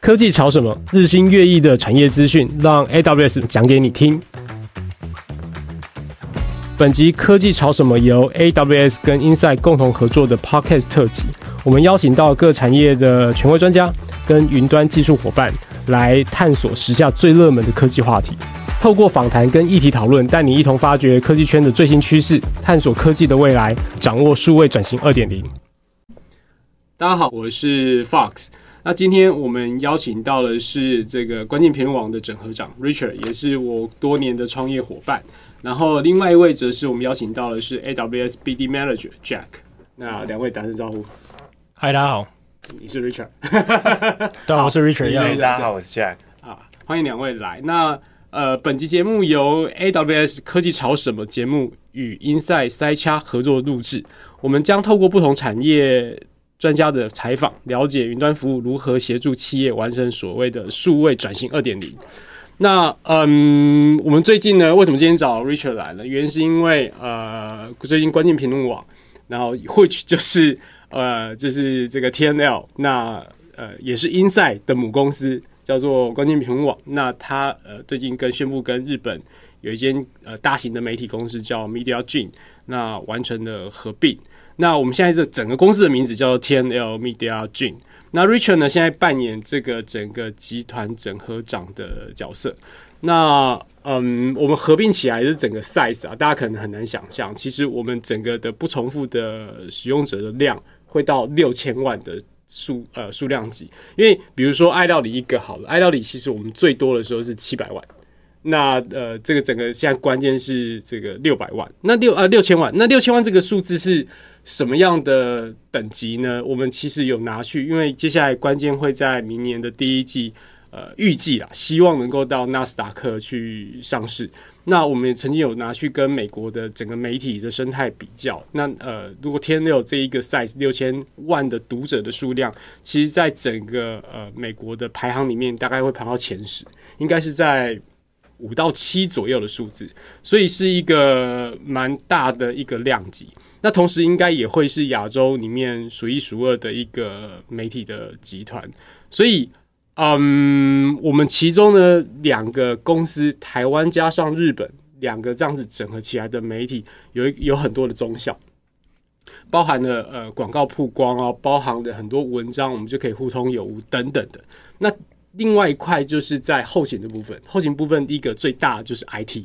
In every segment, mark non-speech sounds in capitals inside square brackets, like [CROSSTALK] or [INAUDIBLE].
科技潮什么？日新月异的产业资讯，让 AWS 讲给你听。本集科技潮什么由 AWS 跟 Insight 共同合作的 Podcast 特辑，我们邀请到各产业的权威专家跟云端技术伙伴来探索时下最热门的科技话题。透过访谈跟议题讨论，带你一同发掘科技圈的最新趋势，探索科技的未来，掌握数位转型二点零。大家好，我是 Fox。那今天我们邀请到的是这个关键评论网的整合长 Richard，也是我多年的创业伙伴。然后另外一位则是我们邀请到的是 AWS BD Manager Jack。那两位打声招呼。嗨，大家好，你是 Richard。大家好，我是 Richard。大家好，我是 Jack。啊，欢迎两位来。那呃，本期节目由 AWS 科技潮什么节目与 Insight Sidecar 合作录制。我们将透过不同产业专家的采访，了解云端服务如何协助企业完成所谓的数位转型二点零。那嗯，我们最近呢，为什么今天找 Richard 来呢？原因是因为呃，最近关键评论网，然后 which 就是 [LAUGHS] 呃，就是这个 TNL，那呃也是 Insight 的母公司。叫做关键评论网，那他呃最近跟宣布跟日本有一间呃大型的媒体公司叫 MediaJin，那完成了合并。那我们现在这整个公司的名字叫做 TNL MediaJin。那 Richard 呢现在扮演这个整个集团整合长的角色。那嗯，我们合并起来是整个 size 啊，大家可能很难想象，其实我们整个的不重复的使用者的量会到六千万的。数呃数量级，因为比如说爱料理一个好了，爱料理其实我们最多的时候是七百万，那呃这个整个现在关键是这个六百万，那六呃六千万，那六千万这个数字是什么样的等级呢？我们其实有拿去，因为接下来关键会在明年的第一季，呃预计啦，希望能够到纳斯达克去上市。那我们也曾经有拿去跟美国的整个媒体的生态比较，那呃，如果天六这一个 size 六千万的读者的数量，其实在整个呃美国的排行里面，大概会排到前十，应该是在五到七左右的数字，所以是一个蛮大的一个量级。那同时应该也会是亚洲里面数一数二的一个媒体的集团，所以。嗯，我们其中的两个公司，台湾加上日本两个这样子整合起来的媒体，有有很多的中小，包含了呃广告曝光啊，包含了很多文章，我们就可以互通有无等等的。那另外一块就是在后勤的部分，后勤部分一个最大就是 IT。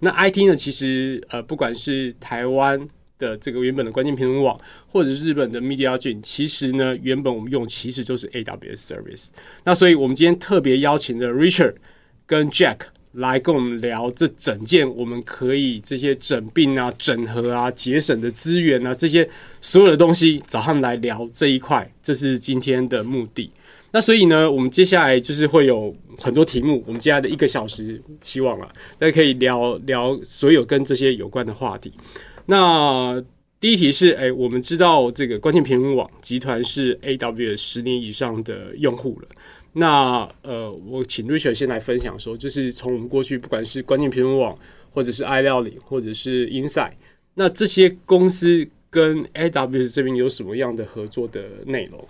那 IT 呢，其实呃不管是台湾。的这个原本的关键评论网，或者是日本的 MediaJin，其实呢，原本我们用其实就是 AWS Service。那所以我们今天特别邀请了 Richard 跟 Jack 来跟我们聊这整件我们可以这些整并啊、整合啊、节省的资源啊这些所有的东西，找他们来聊这一块，这是今天的目的。那所以呢，我们接下来就是会有很多题目，我们接下来的一个小时，希望啊，大家可以聊聊所有跟这些有关的话题。那第一题是，哎、我们知道这个关键评论网集团是 AWS 十年以上的用户了。那呃，我请 Richard 先来分享说，就是从我们过去不管是关键评论网，或者是爱料理，或者是 Inside，那这些公司跟 A W 这边有什么样的合作的内容？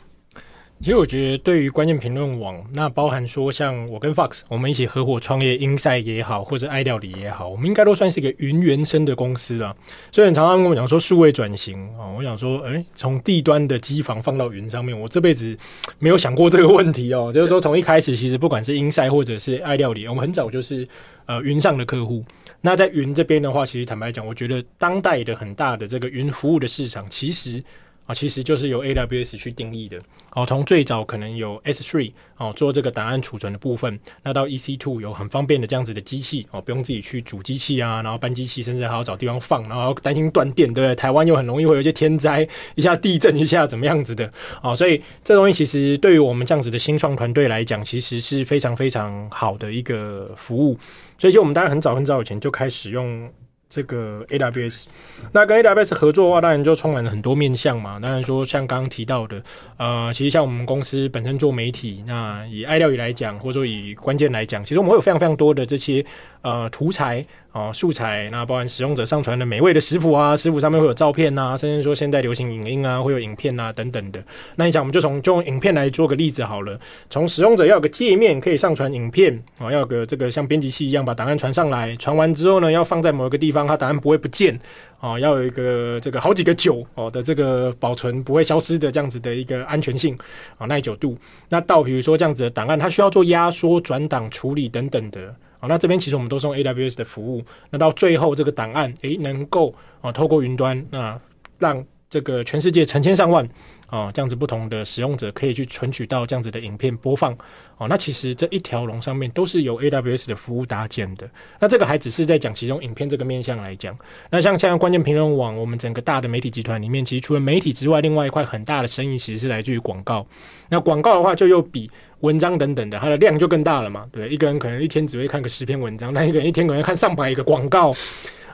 其实我觉得，对于关键评论网，那包含说像我跟 Fox，我们一起合伙创业，Insight 也好，或者爱料理也好，我们应该都算是一个云原生的公司啊。所以常常跟我讲说数位转型啊，我想说，诶，从地端的机房放到云上面，我这辈子没有想过这个问题哦。就是说，从一开始，其实不管是 Insight 或者是爱料理，我们很早就是呃云上的客户。那在云这边的话，其实坦白讲，我觉得当代的很大的这个云服务的市场，其实。啊，其实就是由 AWS 去定义的。哦，从最早可能有 S3 哦做这个档案储存的部分，那到 EC2 有很方便的这样子的机器哦，不用自己去煮机器啊，然后搬机器，甚至还要找地方放，然后担心断电，对不对？台湾又很容易会有一些天灾，一下地震，一下怎么样子的哦，所以这东西其实对于我们这样子的新创团队来讲，其实是非常非常好的一个服务。所以就我们当然很早很早以前就开始用。这个 AWS，那跟 AWS 合作的话，当然就充满了很多面向嘛。当然说，像刚刚提到的，呃，其实像我们公司本身做媒体，那以爱料理来讲，或者说以关键来讲，其实我们会有非常非常多的这些呃图材哦，素材，那包含使用者上传的美味的食谱啊，食谱上面会有照片啊，甚至说现在流行影音啊，会有影片啊等等的。那你想，我们就从就用影片来做个例子好了。从使用者要有个界面可以上传影片哦，要有个这个像编辑器一样把档案传上来，传完之后呢，要放在某一个地方，它档案不会不见哦，要有一个这个好几个九哦的这个保存不会消失的这样子的一个安全性啊，耐久度。那到比如说这样子的档案，它需要做压缩、转档处理等等的。那这边其实我们都是用 AWS 的服务。那到最后这个档案，诶，能够啊透过云端，那让这个全世界成千上万啊这样子不同的使用者可以去存取到这样子的影片播放。哦，那其实这一条龙上面都是由 AWS 的服务搭建的。那这个还只是在讲其中影片这个面向来讲。那像现在关键评论网，我们整个大的媒体集团里面，其实除了媒体之外，另外一块很大的生意其实是来自于广告。那广告的话，就又比文章等等的，它的量就更大了嘛。对，一个人可能一天只会看个十篇文章，那一个人一天可能看上百个广告。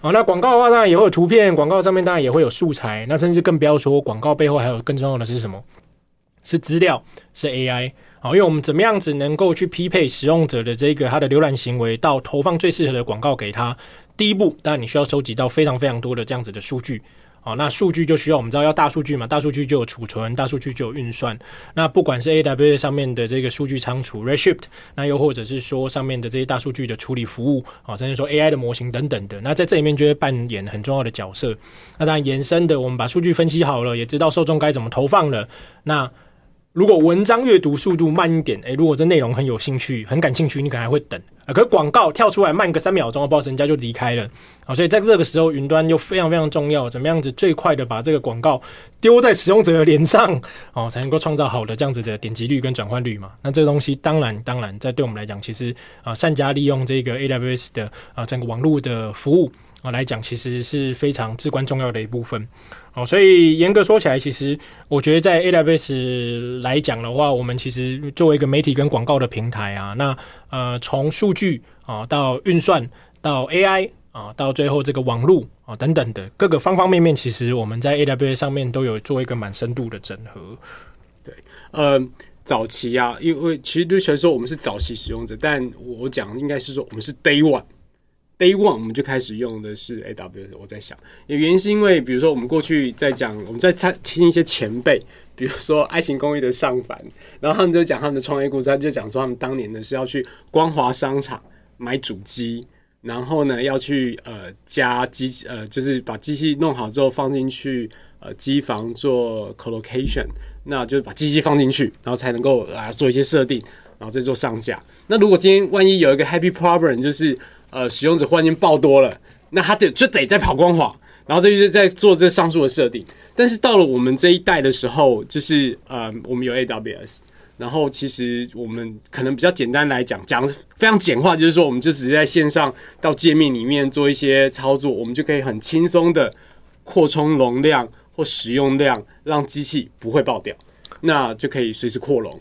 哦，那广告的话，当然也会有图片，广告上面当然也会有素材。那甚至更不要说，广告背后还有更重要的是什么？是资料，是 AI。好，因为我们怎么样子能够去匹配使用者的这个他的浏览行为，到投放最适合的广告给他？第一步，当然你需要收集到非常非常多的这样子的数据。哦，那数据就需要我们知道要大数据嘛，大数据就有储存，大数据就有运算。那不管是 AWS 上面的这个数据仓储 Redshift，那又或者是说上面的这些大数据的处理服务，啊，甚至说 AI 的模型等等的，那在这里面就会扮演很重要的角色。那当然延伸的，我们把数据分析好了，也知道受众该怎么投放了，那。如果文章阅读速度慢一点，诶、如果这内容很有兴趣、很感兴趣，你可能还会等啊。可广告跳出来慢个三秒钟，不知道人家就离开了啊。所以在这个时候，云端又非常非常重要，怎么样子最快的把这个广告丢在使用者的脸上哦，才能够创造好的这样子的点击率跟转换率嘛？那这个东西当然当然，在对我们来讲，其实啊，善加利用这个 AWS 的啊整个网络的服务。啊，来讲其实是非常至关重要的一部分哦，所以严格说起来，其实我觉得在 AWS 来讲的话，我们其实作为一个媒体跟广告的平台啊，那呃从数据啊到运算到 AI 啊到最后这个网络啊等等的各个方方面面，其实我们在 AWS 上面都有做一个蛮深度的整合。对，呃，早期啊，因为其实对来说我们是早期使用者，但我讲应该是说我们是 Day One。Day one 我们就开始用的是 A W 我在想，原因是因为，比如说我们过去在讲，我们在听一些前辈，比如说《爱情公寓》的上凡，然后他们就讲他们的创业故事，他就讲说他们当年呢是要去光华商场买主机，然后呢要去呃加机，呃就是把机器弄好之后放进去呃机房做 colocation，那就是把机器放进去，然后才能够啊做一些设定，然后再做上架。那如果今天万一有一个 happy problem，就是呃，使用者忽然间爆多了，那他就就得再跑光华，然后这就是在做这上述的设定。但是到了我们这一代的时候，就是呃，我们有 AWS，然后其实我们可能比较简单来讲，讲非常简化，就是说我们就只是在线上到界面里面做一些操作，我们就可以很轻松的扩充容量或使用量，让机器不会爆掉，那就可以随时扩容。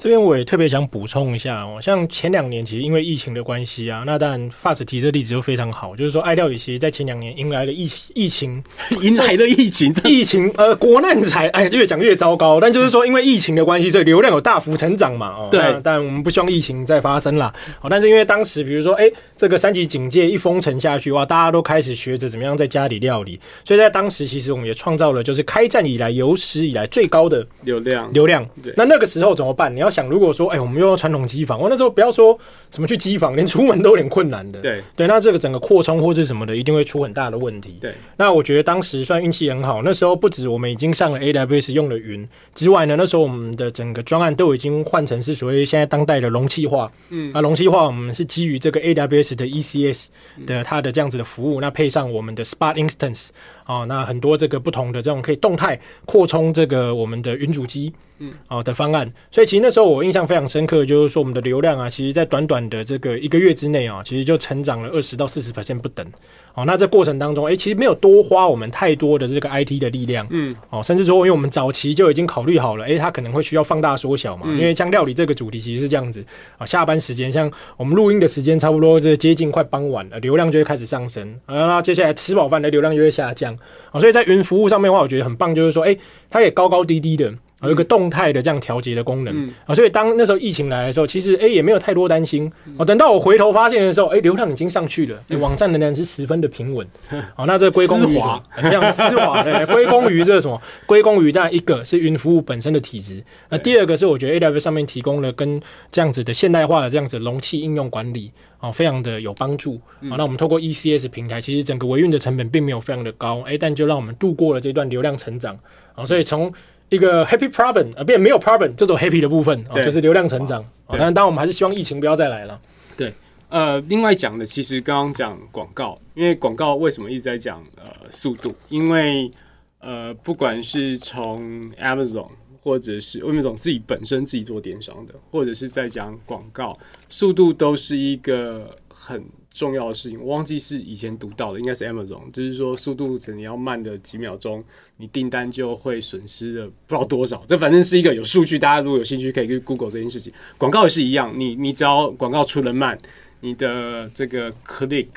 这边我也特别想补充一下哦，像前两年其实因为疫情的关系啊，那当然 Fast 提这例子就非常好，就是说爱料理其实在前两年迎来了疫疫情，[LAUGHS] 迎来了疫情，疫情呃国难财哎越讲越糟糕，但就是说因为疫情的关系，所以流量有大幅成长嘛哦，对，但我们不希望疫情再发生啦。哦，但是因为当时比如说哎这个三级警戒一封城下去哇，大家都开始学着怎么样在家里料理，所以在当时其实我们也创造了就是开战以来有史以来最高的流量流量，对，那那个时候怎么办？你要。想，如果说，哎、欸，我们用传统机房，我那时候不要说什么去机房，连出门都有点困难的。对对，那这个整个扩充或是什么的，一定会出很大的问题。对，那我觉得当时算运气很好，那时候不止我们已经上了 AWS 用了云之外呢，那时候我们的整个专案都已经换成是所谓现在当代的容器化。嗯，那，容器化我们是基于这个 AWS 的 ECS 的它的这样子的服务，那配上我们的 Spot Instance 啊，那很多这个不同的这种可以动态扩充这个我们的云主机。嗯，哦的方案，所以其实那时候我印象非常深刻，就是说我们的流量啊，其实在短短的这个一个月之内啊，其实就成长了二十到四十 percent 不等。哦，那这过程当中，哎、欸，其实没有多花我们太多的这个 IT 的力量，嗯，哦，甚至说，因为我们早期就已经考虑好了，哎、欸，它可能会需要放大缩小嘛，嗯、因为像料理这个主题其实是这样子。啊，下班时间，像我们录音的时间差不多这接近快傍晚了，流量就会开始上升，啊，那接下来吃饱饭的流量就会下降，啊，所以在云服务上面的话，我觉得很棒，就是说，哎、欸，它也高高低低的。有一个动态的这样调节的功能啊，所以当那时候疫情来的时候，其实哎也没有太多担心哦。等到我回头发现的时候，哎流量已经上去了，网站仍然是十分的平稳。[LAUGHS] 好，那这归功于这样丝滑，对，归功于这个什么？归功于那一个是云服务本身的体质，那第二个是我觉得 AWS 上面提供了跟这样子的现代化的这样子容器应用管理啊，非常的有帮助啊。那我们透过 ECS 平台，其实整个维运的成本并没有非常的高，哎，但就让我们度过了这段流量成长啊。所以从一个 happy problem 啊，变没有 problem 这种 happy 的部分啊，就是流量成长啊。当然，当然我们还是希望疫情不要再来了。对，呃，另外讲的其实刚刚讲广告，因为广告为什么一直在讲呃速度？因为呃，不管是从 Amazon 或者是 Amazon 自己本身自己做电商的，或者是在讲广告，速度都是一个很。重要的事情，我忘记是以前读到的，应该是 Amazon，就是说速度可能要慢的几秒钟，你订单就会损失的不知道多少。这反正是一个有数据，大家如果有兴趣可以去 Google 这件事情。广告也是一样，你你只要广告出的慢，你的这个 click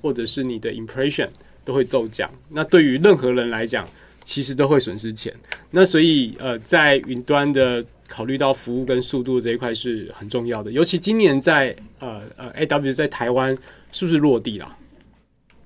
或者是你的 impression 都会骤降。那对于任何人来讲，其实都会损失钱。那所以呃，在云端的。考虑到服务跟速度这一块是很重要的，尤其今年在呃呃 AWS 在台湾是不是落地了？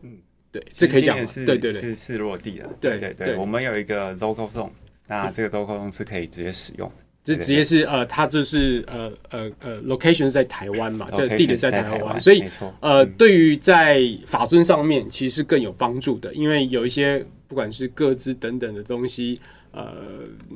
嗯，对，这可以讲，对对对，是是落地了。对对对，我们有一个 local zone，那这个 local zone 是可以直接使用，这直接是呃，它就是呃呃呃 location 是在台湾嘛，这地点在台湾，所以呃，对于在法尊上面其实是更有帮助的，因为有一些不管是个资等等的东西。呃，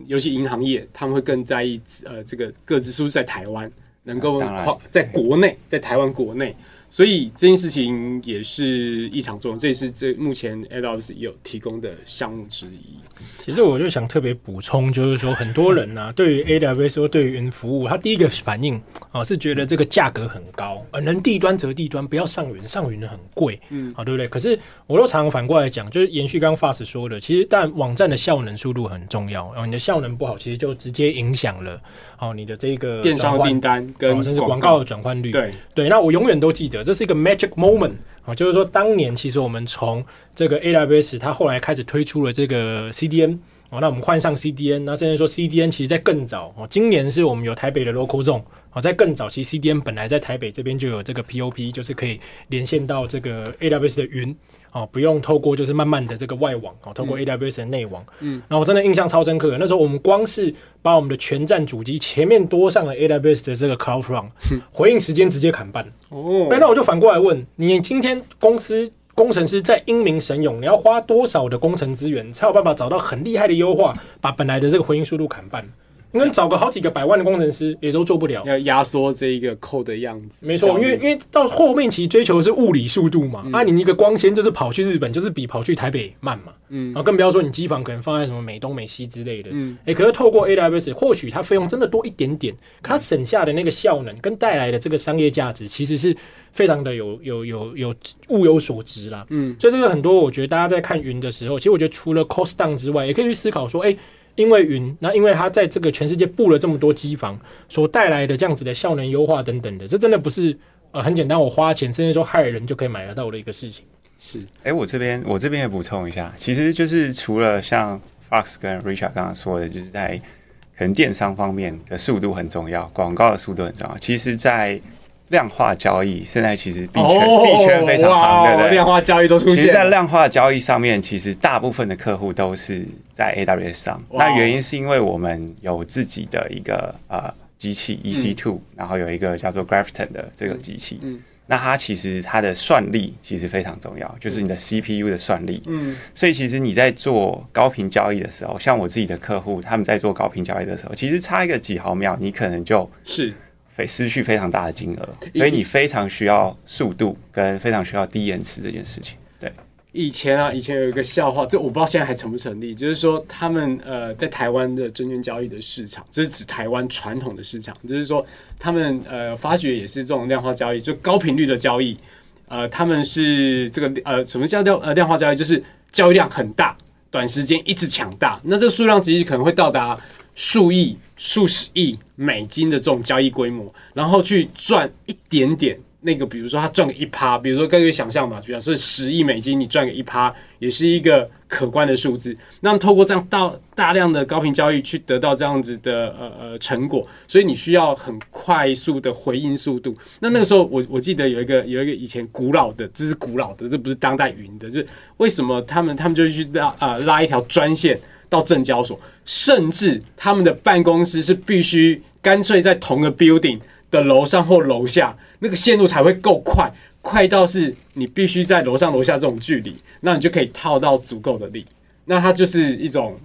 尤其银行业，他们会更在意呃，这个各自是不是在台湾能够跨在国内，在台湾国内。所以这件事情也是异常重要，这也是这目前 AdOps 有提供的项目之一。其实我就想特别补充，就是说很多人呢、啊，对于 AWS 或对于云服务，他第一个反应啊是觉得这个价格很高，呃，能地端则地端，不要上云，上云的很贵，嗯，啊，对不对？可是我都常常反过来讲，就是延续刚刚 Fast 说的，其实但网站的效能速度很重要，然后你的效能不好，其实就直接影响了哦你的这个电商订单跟甚至广告的转换率。对对，那我永远都记得。这是一个 magic moment 啊，就是说当年其实我们从这个 AWS，它后来开始推出了这个 CDN 哦，那我们换上 CDN，那甚至说 CDN 其实在更早哦，今年是我们有台北的 local zone 哦，在更早期 CDN 本来在台北这边就有这个 POP，就是可以连线到这个 AWS 的云。哦，不用透过就是慢慢的这个外网哦，透过 AWS 的内网，嗯，然后我真的印象超深刻。那时候我们光是把我们的全站主机前面多上了 AWS 的这个 CloudFront，回应时间直接砍半。哦，那我就反过来问你，今天公司工程师在英明神勇，你要花多少的工程资源才有办法找到很厉害的优化，把本来的这个回应速度砍半？因为找个好几个百万的工程师也都做不了，要压缩这一个 code 的样子。没错，因为因为到后面其实追求的是物理速度嘛。啊，你一个光纤就是跑去日本，就是比跑去台北慢嘛。嗯，然后更不要说你机房可能放在什么美东美西之类的。嗯，哎，可是透过 AWS，或许它费用真的多一点点，可它省下的那个效能跟带来的这个商业价值，其实是非常的有有有有物有所值啦。嗯，所以这个很多，我觉得大家在看云的时候，其实我觉得除了 cost down 之外，也可以去思考说，哎。因为云，那因为它在这个全世界布了这么多机房，所带来的这样子的效能优化等等的，这真的不是呃很简单，我花钱甚至说害人就可以买得到的一个事情。是，哎、欸，我这边我这边也补充一下，其实就是除了像 Fox 跟 Richard 刚刚说的，就是在可能电商方面的速度很重要，广告的速度很重要。其实，在量化交易现在其实币圈币圈非常行，对不对？量化交易都出现。其实，在量化交易上面，其实大部分的客户都是在 AWS 上。那原因是因为我们有自己的一个呃机器 EC2，、嗯、然后有一个叫做 Grafton 的这个机器。嗯。那它其实它的算力其实非常重要，就是你的 CPU 的算力。嗯。所以其实你在做高频交易的时候，像我自己的客户，他们在做高频交易的时候，其实差一个几毫秒，你可能就是。会失去非常大的金额，所以你非常需要速度跟非常需要低延迟这件事情。对，以前啊，以前有一个笑话，这我不知道现在还成不成立，就是说他们呃在台湾的证券交易的市场，这是指台湾传统的市场，就是说他们呃发觉也是这种量化交易，就高频率的交易，呃他们是这个呃什么叫量呃量化交易，就是交易量很大，短时间一直强大，那这个数量其实可能会到达数亿、数十亿美金的这种交易规模，然后去赚一点点那个，比如说他赚个一趴，比如说各位想象嘛，比如说十亿美金，你赚个一趴，也是一个可观的数字。那么透过这样大大量的高频交易去得到这样子的呃呃成果，所以你需要很快速的回应速度。那那个时候我我记得有一个有一个以前古老的，这是古老的，这不是当代云的，就是为什么他们他们就去拉啊、呃、拉一条专线到证交所，甚至他们的办公室是必须干脆在同个 building 的楼上或楼下。那个线路才会够快，快到是你必须在楼上楼下这种距离，那你就可以套到足够的力。那它就是一种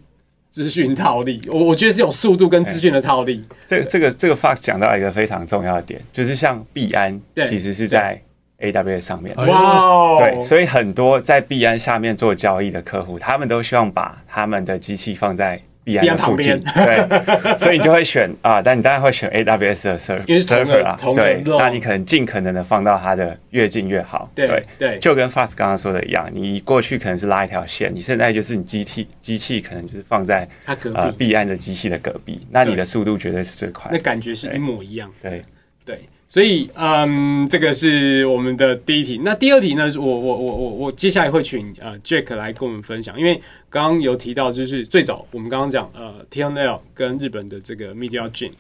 资讯套利，我我觉得是有速度跟资讯的套利。这个这个这个 Fox 讲到一个非常重要的点，就是像币安其实是在 AWS 上面。哇，对，所以很多在币安下面做交易的客户，他们都希望把他们的机器放在。币安旁边，对，所以你就会选啊，但你当然会选 AWS 的 server 啦，对，那你可能尽可能的放到它的越近越好，对对，就跟 Fast 刚刚说的一样，你过去可能是拉一条线，你现在就是你机器机器可能就是放在它隔壁，呃，币安的机器的隔壁，那你的速度绝对是最快，那感觉是一模一样，对。对。所以，嗯，这个是我们的第一题。那第二题呢？我我我我我接下来会请呃 Jack 来跟我们分享，因为刚刚有提到，就是最早我们刚刚讲呃 TNL 跟日本的这个 MediaJim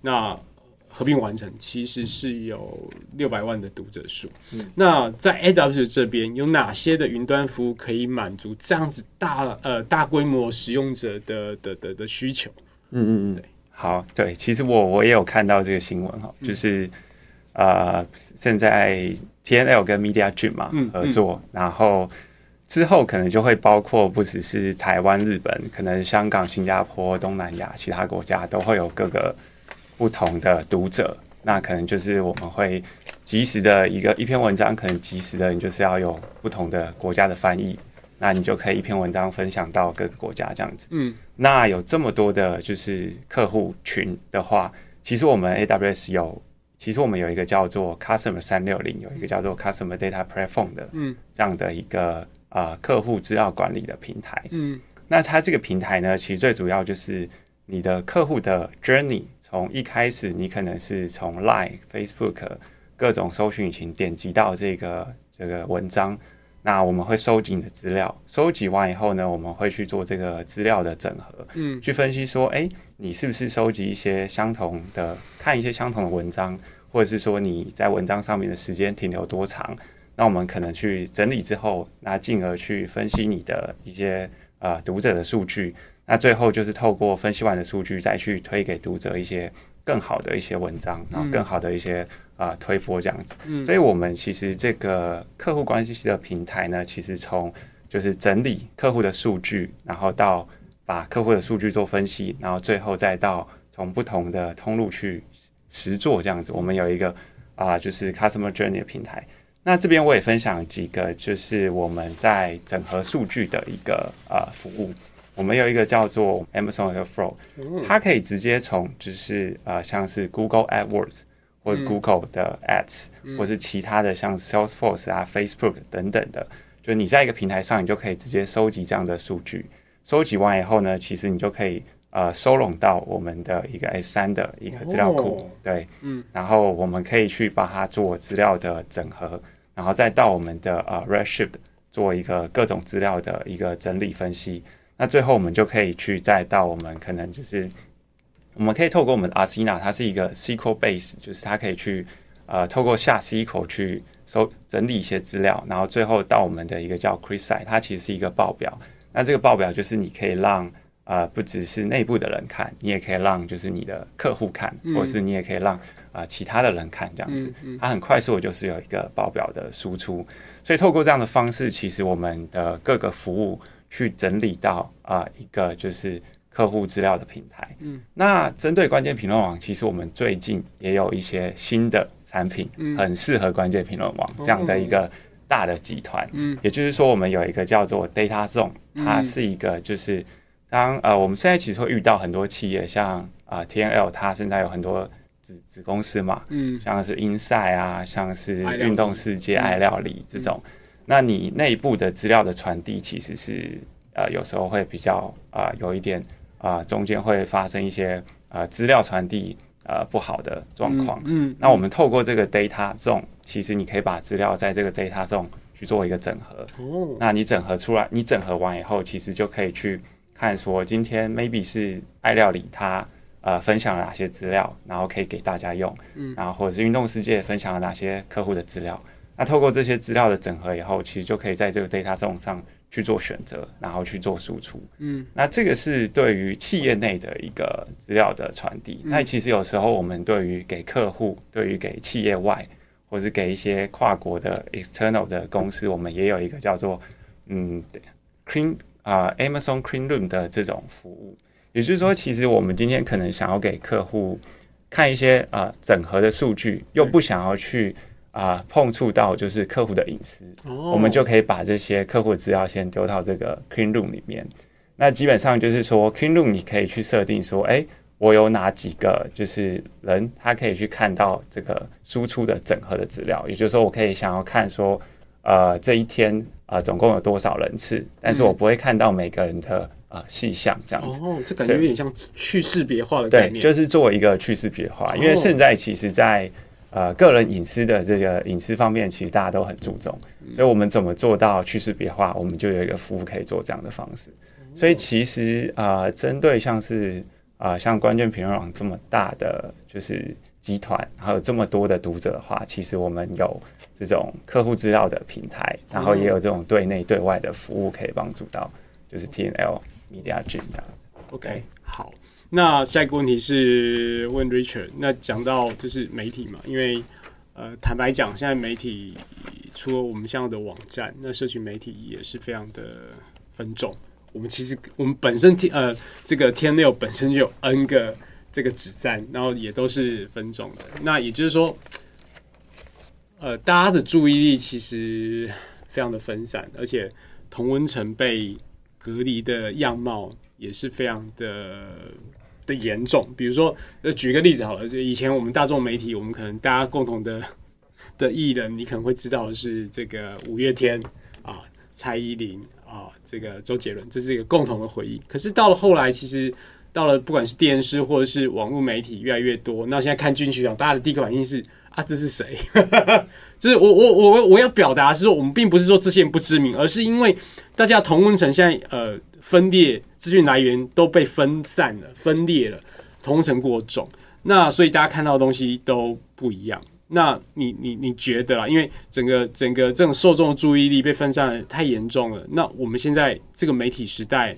那合并完成，其实是有六百万的读者数。嗯、那在 AWS 这边有哪些的云端服务可以满足这样子大呃大规模使用者的的的的需求？嗯嗯嗯，对，好，对，其实我我也有看到这个新闻哈，就是。嗯呃，现在 TNL 跟 MediaJim 嘛合作，嗯嗯、然后之后可能就会包括不只是台湾、日本，可能香港、新加坡、东南亚其他国家都会有各个不同的读者。那可能就是我们会及时的一个一篇文章，可能及时的你就是要有不同的国家的翻译，那你就可以一篇文章分享到各个国家这样子。嗯，那有这么多的就是客户群的话，其实我们 AWS 有。其实我们有一个叫做 Customer 三六零，有一个叫做 Customer Data Platform 的，嗯，这样的一个呃客户资料管理的平台，嗯，那它这个平台呢，其实最主要就是你的客户的 journey，从一开始你可能是从 Line、Facebook 各种搜寻引擎点击到这个这个文章。那我们会收集你的资料，收集完以后呢，我们会去做这个资料的整合，嗯，去分析说，哎，你是不是收集一些相同的，看一些相同的文章，或者是说你在文章上面的时间停留多长？那我们可能去整理之后，那进而去分析你的一些呃读者的数据，那最后就是透过分析完的数据，再去推给读者一些更好的一些文章，然后更好的一些。啊、呃，推播这样子，嗯，所以我们其实这个客户关系的平台呢，其实从就是整理客户的数据，然后到把客户的数据做分析，然后最后再到从不同的通路去实做这样子。我们有一个啊、呃，就是 Customer Journey 的平台。那这边我也分享几个，就是我们在整合数据的一个呃服务。我们有一个叫做 Amazon Airflow，它可以直接从就是呃像是 Google AdWords。或者 Google 的 Ads，、嗯、或是其他的像 Salesforce 啊、Facebook 等等的，就你在一个平台上，你就可以直接收集这样的数据。收集完以后呢，其实你就可以呃收拢到我们的一个 S 三的一个资料库，哦、对，嗯，然后我们可以去把它做资料的整合，然后再到我们的呃 Redshift 做一个各种资料的一个整理分析。那最后我们就可以去再到我们可能就是。我们可以透过我们的 Athena，它是一个 SQL base，就是它可以去呃透过下 SQL 去收整理一些资料，然后最后到我们的一个叫 QuickSight，它其实是一个报表。那这个报表就是你可以让呃不只是内部的人看，你也可以让就是你的客户看，或者是你也可以让啊、呃、其他的人看这样子。它很快速的就是有一个报表的输出，所以透过这样的方式，其实我们的各个服务去整理到啊、呃、一个就是。客户资料的平台，嗯，那针对关键评论网，其实我们最近也有一些新的产品，很适合关键评论网这样的一个大的集团，嗯，也就是说，我们有一个叫做 Data Zone，它是一个就是当呃，我们现在其实会遇到很多企业，像啊 TNL，它现在有很多子子公司嘛，嗯，像是 Insight 啊，像是运动世界、爱料理这种，那你内部的资料的传递，其实是呃有时候会比较啊有一点。啊、呃，中间会发生一些啊资料传递呃不好的状况。嗯，嗯，那我们透过这个 data 这种，其实你可以把资料在这个 data 中去做一个整合。哦，那你整合出来，你整合完以后，其实就可以去看说，今天 maybe 是爱料理它呃分享了哪些资料，然后可以给大家用。嗯，然后或者是运动世界分享了哪些客户的资料。那透过这些资料的整合以后，其实就可以在这个 data 中上去做选择，然后去做输出。嗯，那这个是对于企业内的一个资料的传递。嗯、那其实有时候我们对于给客户，对于给企业外，或是给一些跨国的 external 的公司，我们也有一个叫做嗯 clean 啊、呃、Amazon Clean Room 的这种服务。也就是说，其实我们今天可能想要给客户看一些啊、呃、整合的数据，又不想要去。啊、呃，碰触到就是客户的隐私，oh. 我们就可以把这些客户的资料先丢到这个 Clean Room 里面。那基本上就是说，Clean Room 你可以去设定说，哎、欸，我有哪几个就是人，他可以去看到这个输出的整合的资料。也就是说，我可以想要看说，呃，这一天啊、呃，总共有多少人次，但是我不会看到每个人的呃细项这样子。哦，oh, 这感觉有点像去识别化的概念。对，就是做一个去识别化，因为现在其实，在呃，个人隐私的这个隐私方面，其实大家都很注重，所以我们怎么做到去识别化？我们就有一个服务可以做这样的方式。所以其实啊，呃，针对像是啊，呃，像关键评论网这么大的就是集团，还有这么多的读者的话，其实我们有这种客户资料的平台，然后也有这种对内对外的服务可以帮助到，就是 TNL Media Gym 这样子。OK，好。那下一个问题是问 Richard，那讲到就是媒体嘛，因为呃，坦白讲，现在媒体除了我们现在的网站，那社群媒体也是非常的分众。我们其实我们本身天呃这个天六本身就有 N 个这个子站，然后也都是分众的。那也就是说，呃，大家的注意力其实非常的分散，而且同温层被隔离的样貌也是非常的。的严重，比如说，呃，举个例子好了，就以前我们大众媒体，我们可能大家共同的的艺人，你可能会知道是这个五月天啊，蔡依林啊，这个周杰伦，这是一个共同的回忆。可是到了后来，其实到了不管是电视或者是网络媒体越来越多，那现在看金曲奖，大家的第一个反应是啊，这是谁？[LAUGHS] 就是我我我我要表达是说，我们并不是说这些人不知名，而是因为大家同温层现在呃。分裂资讯来源都被分散了、分裂了，同层过重，那所以大家看到的东西都不一样。那你你你觉得啦？因为整个整个这种受众的注意力被分散得太严重了。那我们现在这个媒体时代，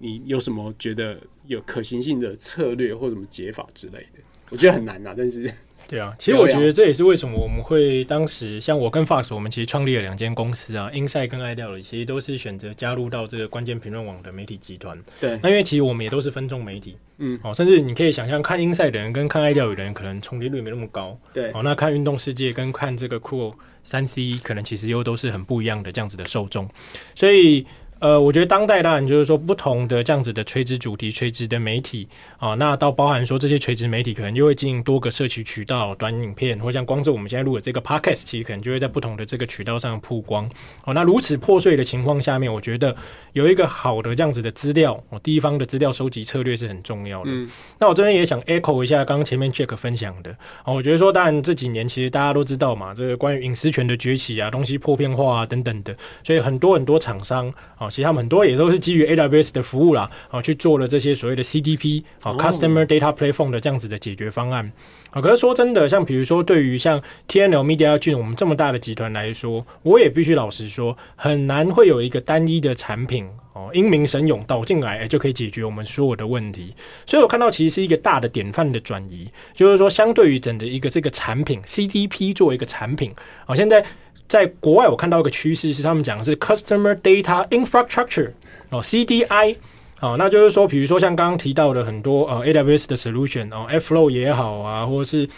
你有什么觉得有可行性的策略或什么解法之类的？我觉得很难呐，但是。对啊，其实我觉得这也是为什么我们会当时像我跟 Fox，我们其实创立了两间公司啊，Inside 跟爱料理，其实都是选择加入到这个关键评论网的媒体集团。对，那因为其实我们也都是分众媒体，嗯，哦，甚至你可以想象，看 Inside 的人跟看爱料理的人可能重叠率没那么高。对，哦，那看运动世界跟看这个酷三 C，可能其实又都是很不一样的这样子的受众，所以。呃，我觉得当代当然就是说不同的这样子的垂直主题、垂直的媒体啊，那到包含说这些垂直媒体可能就会经营多个社区渠道、短影片，或像光是我们现在录的这个 podcast，其实可能就会在不同的这个渠道上曝光。哦，那如此破碎的情况下面，我觉得有一个好的这样子的资料，哦，第一方的资料收集策略是很重要的。嗯，那我这边也想 echo 一下刚刚前面 Jack 分享的，哦，我觉得说当然这几年其实大家都知道嘛，这个关于隐私权的崛起啊，东西破片化啊等等的，所以很多很多厂商啊。其实他们很多也都是基于 AWS 的服务啦，啊，去做了这些所谓的 CDP 啊，Customer Data Platform 的这样子的解决方案啊。可是说真的，像比如说对于像 TNL Media Gym 我们这么大的集团来说，我也必须老实说，很难会有一个单一的产品哦，英明神勇导进来，就可以解决我们所有的问题。所以我看到其实是一个大的典范的转移，就是说相对于整的一个这个产品 CDP 作为一个产品啊，现在。在国外，我看到一个趋势是，他们讲的是 Customer Data Infrastructure 哦，CDI 哦，那就是说，比如说像刚刚提到的很多呃 AWS 的 Solution 哦，Airflow 也好啊，或者是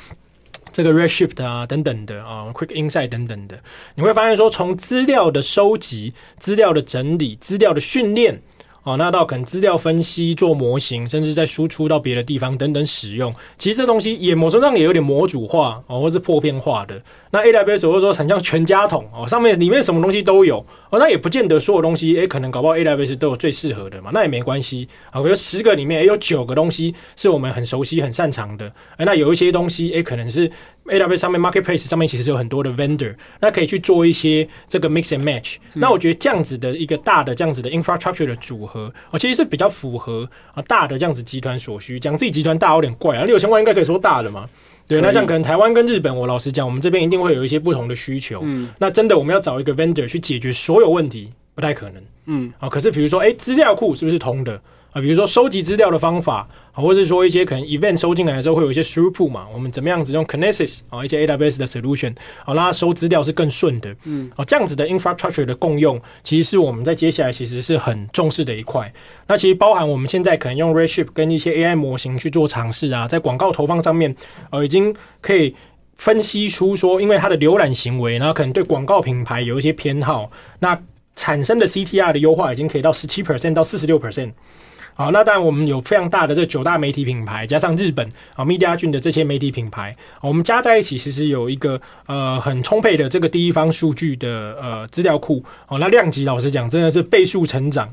这个 Redshift 啊等等的啊，Quick Insight 等等的，你会发现说，从资料的收集、资料的整理、资料的训练。哦，那到可能资料分析、做模型，甚至再输出到别的地方等等使用，其实这东西也某种上也有点模组化哦，或是破片化的。那 AWS 或者说很像全家桶哦，上面里面什么东西都有哦，那也不见得所有东西诶、可能搞不好 AWS 都有最适合的嘛，那也没关系啊。比如十个里面也、有九个东西是我们很熟悉、很擅长的，诶、那有一些东西诶、可能是。AWS 上面 Marketplace 上面其实有很多的 vendor，那可以去做一些这个 mix and match。那我觉得这样子的一个大的这样子的 infrastructure 的组合，啊，其实是比较符合啊大的这样子集团所需。讲自己集团大有点怪啊，六千万应该可以说大的嘛。对，那像可能台湾跟日本，我老实讲，我们这边一定会有一些不同的需求。嗯，那真的我们要找一个 vendor 去解决所有问题，不太可能。嗯，啊，可是比如说，哎，资料库是不是通的？啊，比如说收集资料的方法，啊，或者是说一些可能 event 收进来的时候会有一些 throughput 嘛，我们怎么样子用 Kinesis 啊，一些 AWS 的 solution，好，让它收资料是更顺的。嗯，啊，这样子的 infrastructure 的共用，其实是我们在接下来其实是很重视的一块。那其实包含我们现在可能用 Redshift 跟一些 AI 模型去做尝试啊，在广告投放上面，呃，已经可以分析出说，因为它的浏览行为，然后可能对广告品牌有一些偏好，那产生的 CTR 的优化已经可以到十七 percent 到四十六 percent。好，那当然我们有非常大的这九大媒体品牌，加上日本啊 Media 君的这些媒体品牌，我们加在一起，其实有一个呃很充沛的这个第一方数据的呃资料库。哦，那量级老实讲，真的是倍数成长。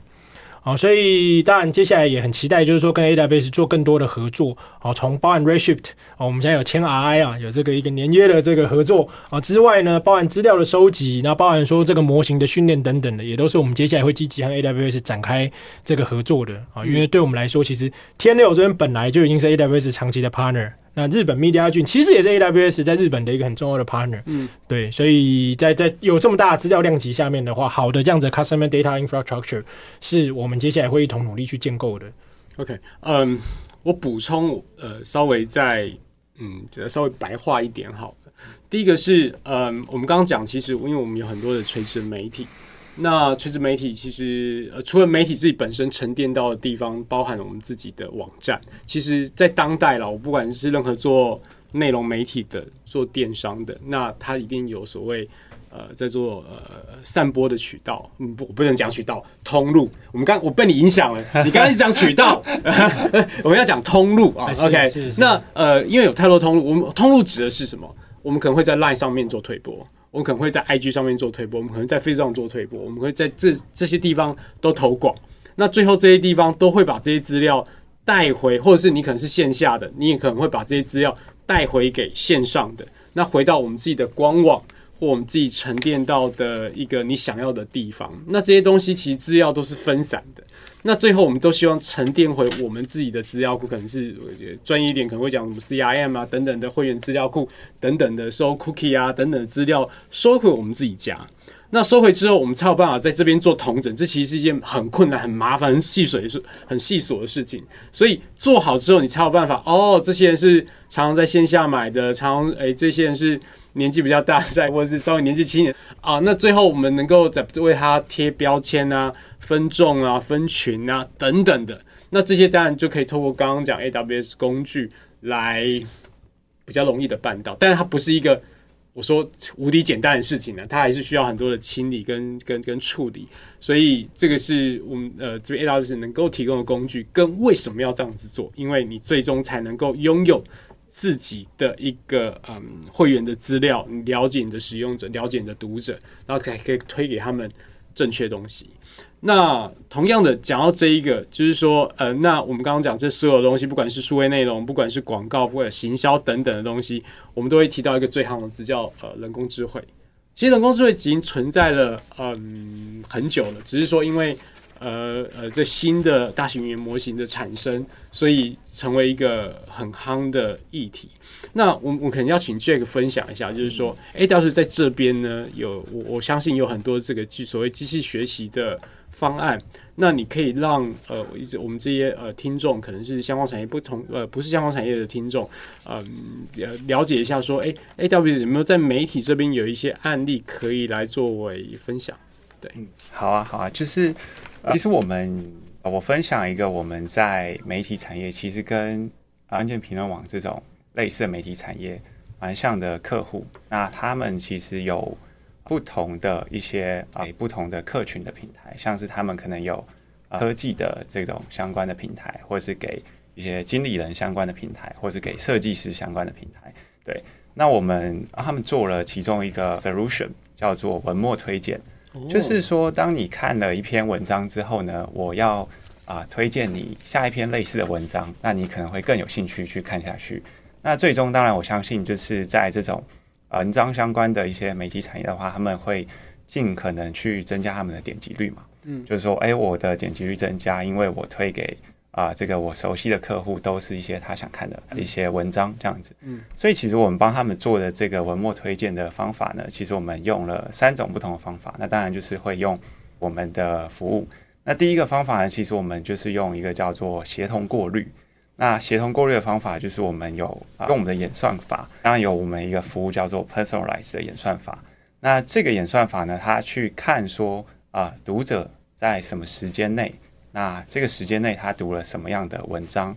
哦，所以当然接下来也很期待，就是说跟 AWS 做更多的合作。哦，从包含 Reshift 哦，我们现在有签 RI 啊，有这个一个年约的这个合作啊之外呢，包含资料的收集，那包含说这个模型的训练等等的，也都是我们接下来会积极和 AWS 展开这个合作的啊。因为对我们来说，其实天六这边本来就已经是 AWS 长期的 partner。那日本 Mediagun 其实也是 AWS 在日本的一个很重要的 partner，嗯，对，所以在在有这么大的资料量级下面的话，好的这样子的 customer data infrastructure 是我们接下来会一同努力去建构的。OK，嗯、um，我补充呃，稍微再嗯，稍微白话一点好了。第一个是嗯，我们刚刚讲，其实因为我们有很多的垂直媒体。那垂直媒体其实呃，除了媒体自己本身沉淀到的地方，包含了我们自己的网站。其实，在当代啦，我不管是任何做内容媒体的、做电商的，那它一定有所谓呃，在做呃散播的渠道。嗯，不，我不能讲渠道，通路。我们刚我被你影响了，你刚刚一直讲渠道，[LAUGHS] 我们要讲通路啊。OK，那呃，因为有太多通路，我们通路指的是什么？我们可能会在 Line 上面做推播。我们可能会在 IG 上面做推播，我们可能在 Facebook 上做推播，我们会在这这些地方都投广。那最后这些地方都会把这些资料带回，或者是你可能是线下的，你也可能会把这些资料带回给线上的。那回到我们自己的官网或我们自己沉淀到的一个你想要的地方。那这些东西其实资料都是分散的。那最后，我们都希望沉淀回我们自己的资料库，可能是专业一点，可能会讲什么 CRM 啊等等的会员资料库等等的收 cookie 啊等等的资料收回我们自己家。那收回之后，我们才有办法在这边做同整。这其实是一件很困难、很麻烦、很细碎、是很细琐的事情。所以做好之后，你才有办法。哦，这些人是常常在线下买的，常常诶，这些人是年纪比较大在，或者是稍微年纪轻一点啊。那最后我们能够在为他贴标签啊。分众啊，分群啊，等等的，那这些当然就可以透过刚刚讲 AWS 工具来比较容易的办到，但是它不是一个我说无敌简单的事情呢，它还是需要很多的清理跟跟跟处理，所以这个是我们呃这边 AWS 能够提供的工具，跟为什么要这样子做，因为你最终才能够拥有自己的一个嗯会员的资料，你了解你的使用者，了解你的读者，然后才可以推给他们正确东西。那同样的讲到这一个，就是说，呃，那我们刚刚讲这所有的东西，不管是数位内容，不管是广告，不管行销等等的东西，我们都会提到一个最夯的词，叫呃人工智慧。其实人工智慧已经存在了嗯很久了，只是说因为呃呃这新的大型语言模型的产生，所以成为一个很夯的议题。那我我肯定要请 Jack 分享一下，就是说，哎，要是在这边呢，有我我相信有很多这个机所谓机器学习的。方案，那你可以让呃，一直我们这些呃听众，可能是相关产业不同呃，不是相关产业的听众，嗯、呃，了解一下说，哎，A W 有没有在媒体这边有一些案例可以来作为分享？对，好啊，好啊，就是其实我们我分享一个我们在媒体产业，其实跟安全评论网这种类似的媒体产业蛮像的客户，那他们其实有。不同的一些啊、呃，不同的客群的平台，像是他们可能有科技的这种相关的平台，或者是给一些经理人相关的平台，或者是给设计师相关的平台。对，那我们、啊、他们做了其中一个 solution，叫做文末推荐，就是说，当你看了一篇文章之后呢，我要啊、呃、推荐你下一篇类似的文章，那你可能会更有兴趣去看下去。那最终当然我相信就是在这种文章相关的一些媒体产业的话，他们会尽可能去增加他们的点击率嘛。嗯，就是说，哎，我的点击率增加，因为我推给啊、呃、这个我熟悉的客户都是一些他想看的一些文章这样子。嗯，所以其实我们帮他们做的这个文末推荐的方法呢，其实我们用了三种不同的方法。那当然就是会用我们的服务。那第一个方法呢，其实我们就是用一个叫做协同过滤。那协同过滤的方法就是我们有用我们的演算法，当然有我们一个服务叫做 Personalize 的演算法。那这个演算法呢，它去看说。啊，读者在什么时间内？那这个时间内他读了什么样的文章？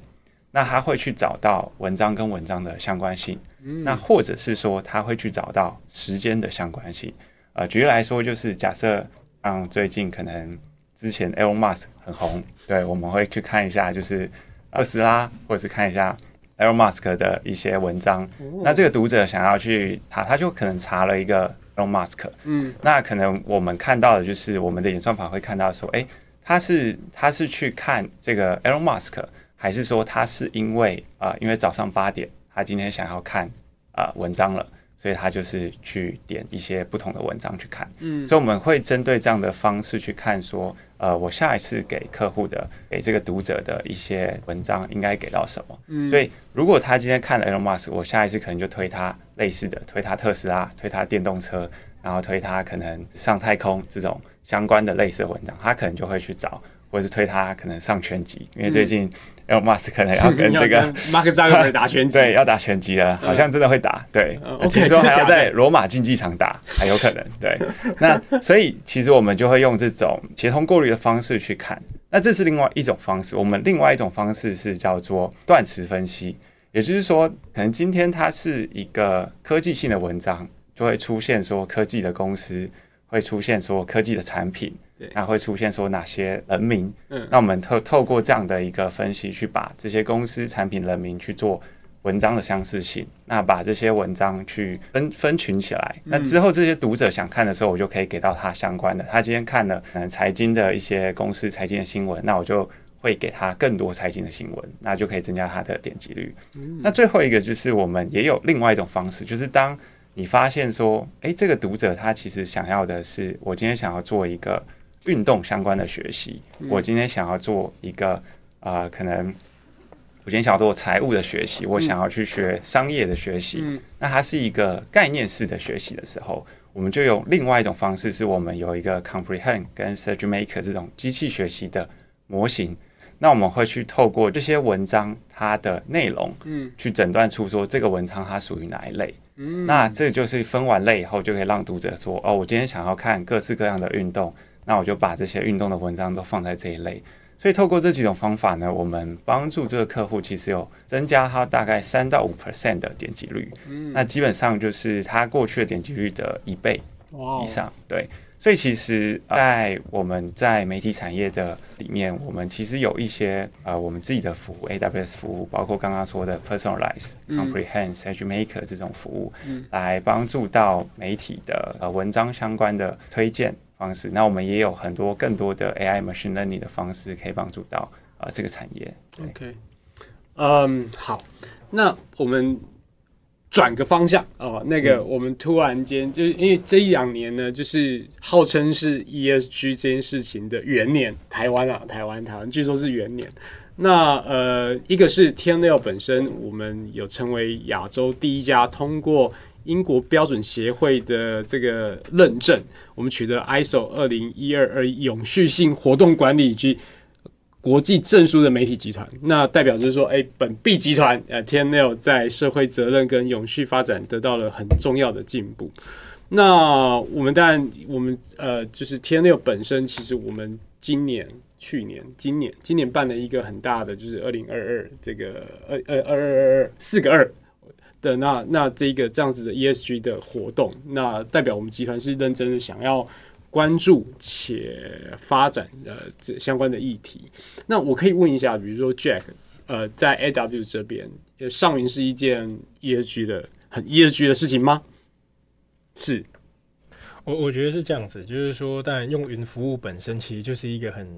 那他会去找到文章跟文章的相关性。嗯，那或者是说他会去找到时间的相关性。呃，举例来说，就是假设像最近可能之前 Elon Musk 很红，对，我们会去看一下，就是特斯拉，或者是看一下 Elon Musk 的一些文章。那这个读者想要去查，他就可能查了一个。Elon Musk，嗯，那可能我们看到的就是我们的演算法会看到说，哎、欸，他是他是去看这个 Elon Musk，还是说他是因为啊、呃，因为早上八点他今天想要看啊、呃、文章了，所以他就是去点一些不同的文章去看，嗯，所以我们会针对这样的方式去看说，呃，我下一次给客户的给这个读者的一些文章应该给到什么，嗯，所以如果他今天看了 Elon Musk，我下一次可能就推他。类似的，推他特斯拉，推他电动车，然后推他可能上太空这种相关的类似的文章，他可能就会去找，或是推他可能上拳击，因为最近 Elon Musk 可能要跟 [LAUGHS] 这个马克扎克伯打拳击，[LAUGHS] 对，要打拳击了，好像真的会打，对，听说还要在罗马竞技场打，还有可能，对。[LAUGHS] 那所以其实我们就会用这种协同过滤的方式去看，那这是另外一种方式。我们另外一种方式是叫做断词分析。也就是说，可能今天它是一个科技性的文章，就会出现说科技的公司，会出现说科技的产品，那会出现说哪些人名。嗯，那我们透透过这样的一个分析，去把这些公司、产品、人名去做文章的相似性，那把这些文章去分分群起来，那之后这些读者想看的时候，我就可以给到他相关的。他今天看了嗯财经的一些公司财经的新闻，那我就。会给他更多财经的新闻，那就可以增加他的点击率。嗯。那最后一个就是我们也有另外一种方式，就是当你发现说，诶，这个读者他其实想要的是，我今天想要做一个运动相关的学习，我今天想要做一个啊、呃，可能我今天想要做财务的学习，我想要去学商业的学习，那它是一个概念式的学习的时候，我们就用另外一种方式，是我们有一个 Comprehend 跟 search maker 这种机器学习的模型。那我们会去透过这些文章它的内容，嗯，去诊断出说这个文章它属于哪一类，嗯，那这就是分完类以后就可以让读者说，哦，我今天想要看各式各样的运动，那我就把这些运动的文章都放在这一类。所以透过这几种方法呢，我们帮助这个客户其实有增加他大概三到五 percent 的点击率，嗯，那基本上就是他过去的点击率的一倍以上，对。所以其实，在我们在媒体产业的里面，我们其实有一些呃，我们自己的服务，AWS 服务，包括刚刚说的 Personalize、Comprehend、SageMaker 这种服务，来帮助到媒体的呃文章相关的推荐方式。那我们也有很多更多的 AI Machine Learning 的方式，可以帮助到呃这个产业。OK，嗯，好，那我们。转个方向哦，那个我们突然间、嗯、就是因为这一两年呢，就是号称是 ESG 这件事情的元年，台湾啊，台湾，台湾，据说是元年。那呃，一个是 TNL 本身，我们有成为亚洲第一家通过英国标准协会的这个认证，我们取得 ISO 二零一二二永续性活动管理及。国际证书的媒体集团，那代表就是说，哎、本 B 集团呃，TNL 在社会责任跟永续发展得到了很重要的进步。那我们当然，我们呃，就是 TNL 本身，其实我们今年、去年、今年、今年办了一个很大的，就是二零二二这个二二二二二四个二的那那这个这样子的 ESG 的活动，那代表我们集团是认真的想要。关注且发展的这相关的议题，那我可以问一下，比如说 Jack，呃，在 AW 这边，上云是一件 ESG 的很 ESG 的事情吗？是，我我觉得是这样子，就是说，当然用云服务本身其实就是一个很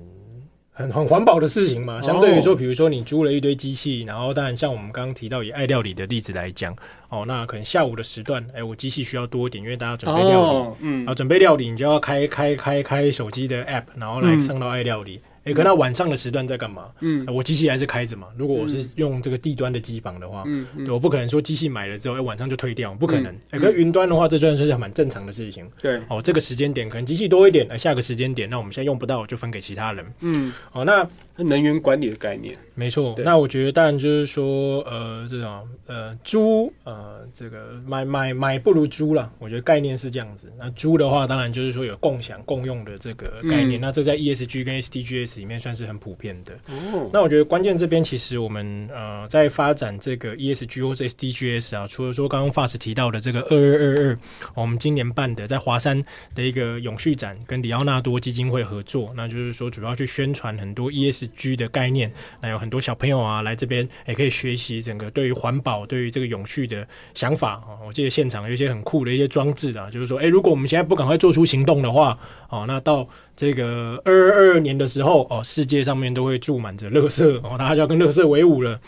很很环保的事情嘛。相对于说，比如说你租了一堆机器，然后当然像我们刚刚提到以爱料理的例子来讲，哦，那可能下午的时段，哎，我机器需要多一点，因为大家准备料理，嗯，啊，准备料理，你就要开开开开手机的 app，然后来上到爱料理。哎，可能晚上的时段在干嘛？嗯，我机器还是开着嘛。如果我是用这个地端的机房的话，嗯，我不可能说机器买了之后，哎，晚上就退掉，不可能。哎，可是云端的话，这算是蛮正常的事情。对，哦，这个时间点可能机器多一点，哎，下个时间点，那我们现在用不到，就分给其他人。嗯，哦，那能源管理的概念，没错。那我觉得当然就是说，呃，这种呃租呃这个买买买不如租了。我觉得概念是这样子。那租的话，当然就是说有共享共用的这个概念。那这在 ESG 跟 SDGs 里面算是很普遍的。哦，那我觉得关键这边其实我们呃在发展这个 ESG 或者 SDGs 啊，除了说刚刚 Fast 提到的这个二二二二，我们今年办的在华山的一个永续展，跟里奥纳多基金会合作，那就是说主要去宣传很多 ESG 的概念。那有很多小朋友啊来这边也可以学习整个对于环保、对于这个永续的想法啊。我记得现场有一些很酷的一些装置啊，就是说，诶，如果我们现在不赶快做出行动的话，哦，那到这个二二二二年的时候，哦，世界上面都会注满着垃圾，哦，大家就要跟垃圾为伍了。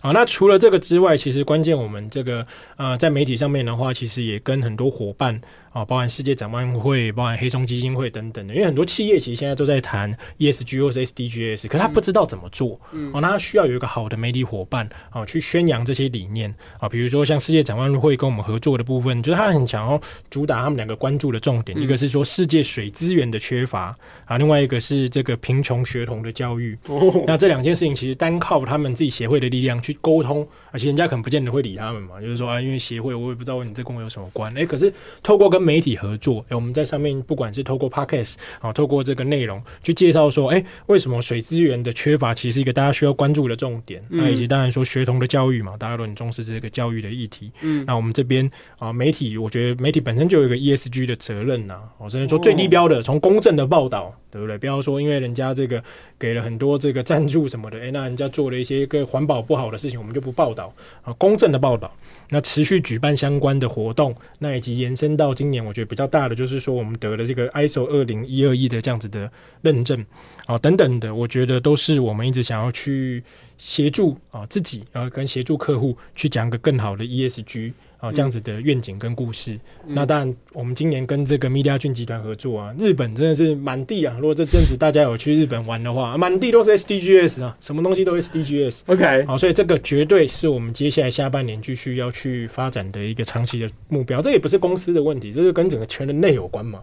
好，那除了这个之外，其实关键我们这个呃，在媒体上面的话，其实也跟很多伙伴。啊，包含世界展望会，包含黑松基金会等等的，因为很多企业其实现在都在谈 ESG 或者 SDGs，可是他不知道怎么做，嗯，哦，那他需要有一个好的媒体伙伴，啊，去宣扬这些理念，啊，比如说像世界展望会跟我们合作的部分，就是他很想要主打他们两个关注的重点，一个是说世界水资源的缺乏，啊，另外一个是这个贫穷学童的教育，哦，那这两件事情其实单靠他们自己协会的力量去沟通，而且人家可能不见得会理他们嘛，就是说啊，因为协会我也不知道你这跟我有什么关，诶、欸，可是透过跟媒体合作，哎、欸，我们在上面不管是透过 Podcast 啊，透过这个内容去介绍说，哎、欸，为什么水资源的缺乏其实是一个大家需要关注的重点。嗯、那以及当然说学童的教育嘛，大家都很重视这个教育的议题。嗯，那我们这边啊，媒体我觉得媒体本身就有一个 ESG 的责任呐、啊，我甚至说最低标的，从公正的报道，对不对？不要说因为人家这个给了很多这个赞助什么的，哎、欸，那人家做了一些个环保不好的事情，我们就不报道啊，公正的报道。那持续举办相关的活动，那以及延伸到今年，我觉得比较大的就是说，我们得了这个 ISO 二零一二一的这样子的认证，啊，等等的，我觉得都是我们一直想要去协助啊自己，然后跟协助客户去讲个更好的 ESG。啊，这样子的愿景跟故事。嗯、那当然，我们今年跟这个 Media 俊集团合作啊，日本真的是满地啊。如果这阵子大家有去日本玩的话，满地都是 SDGs 啊，什么东西都 SDGs。OK，好，所以这个绝对是我们接下来下半年继续要去发展的一个长期的目标。这也不是公司的问题，这是跟整个全人类有关嘛。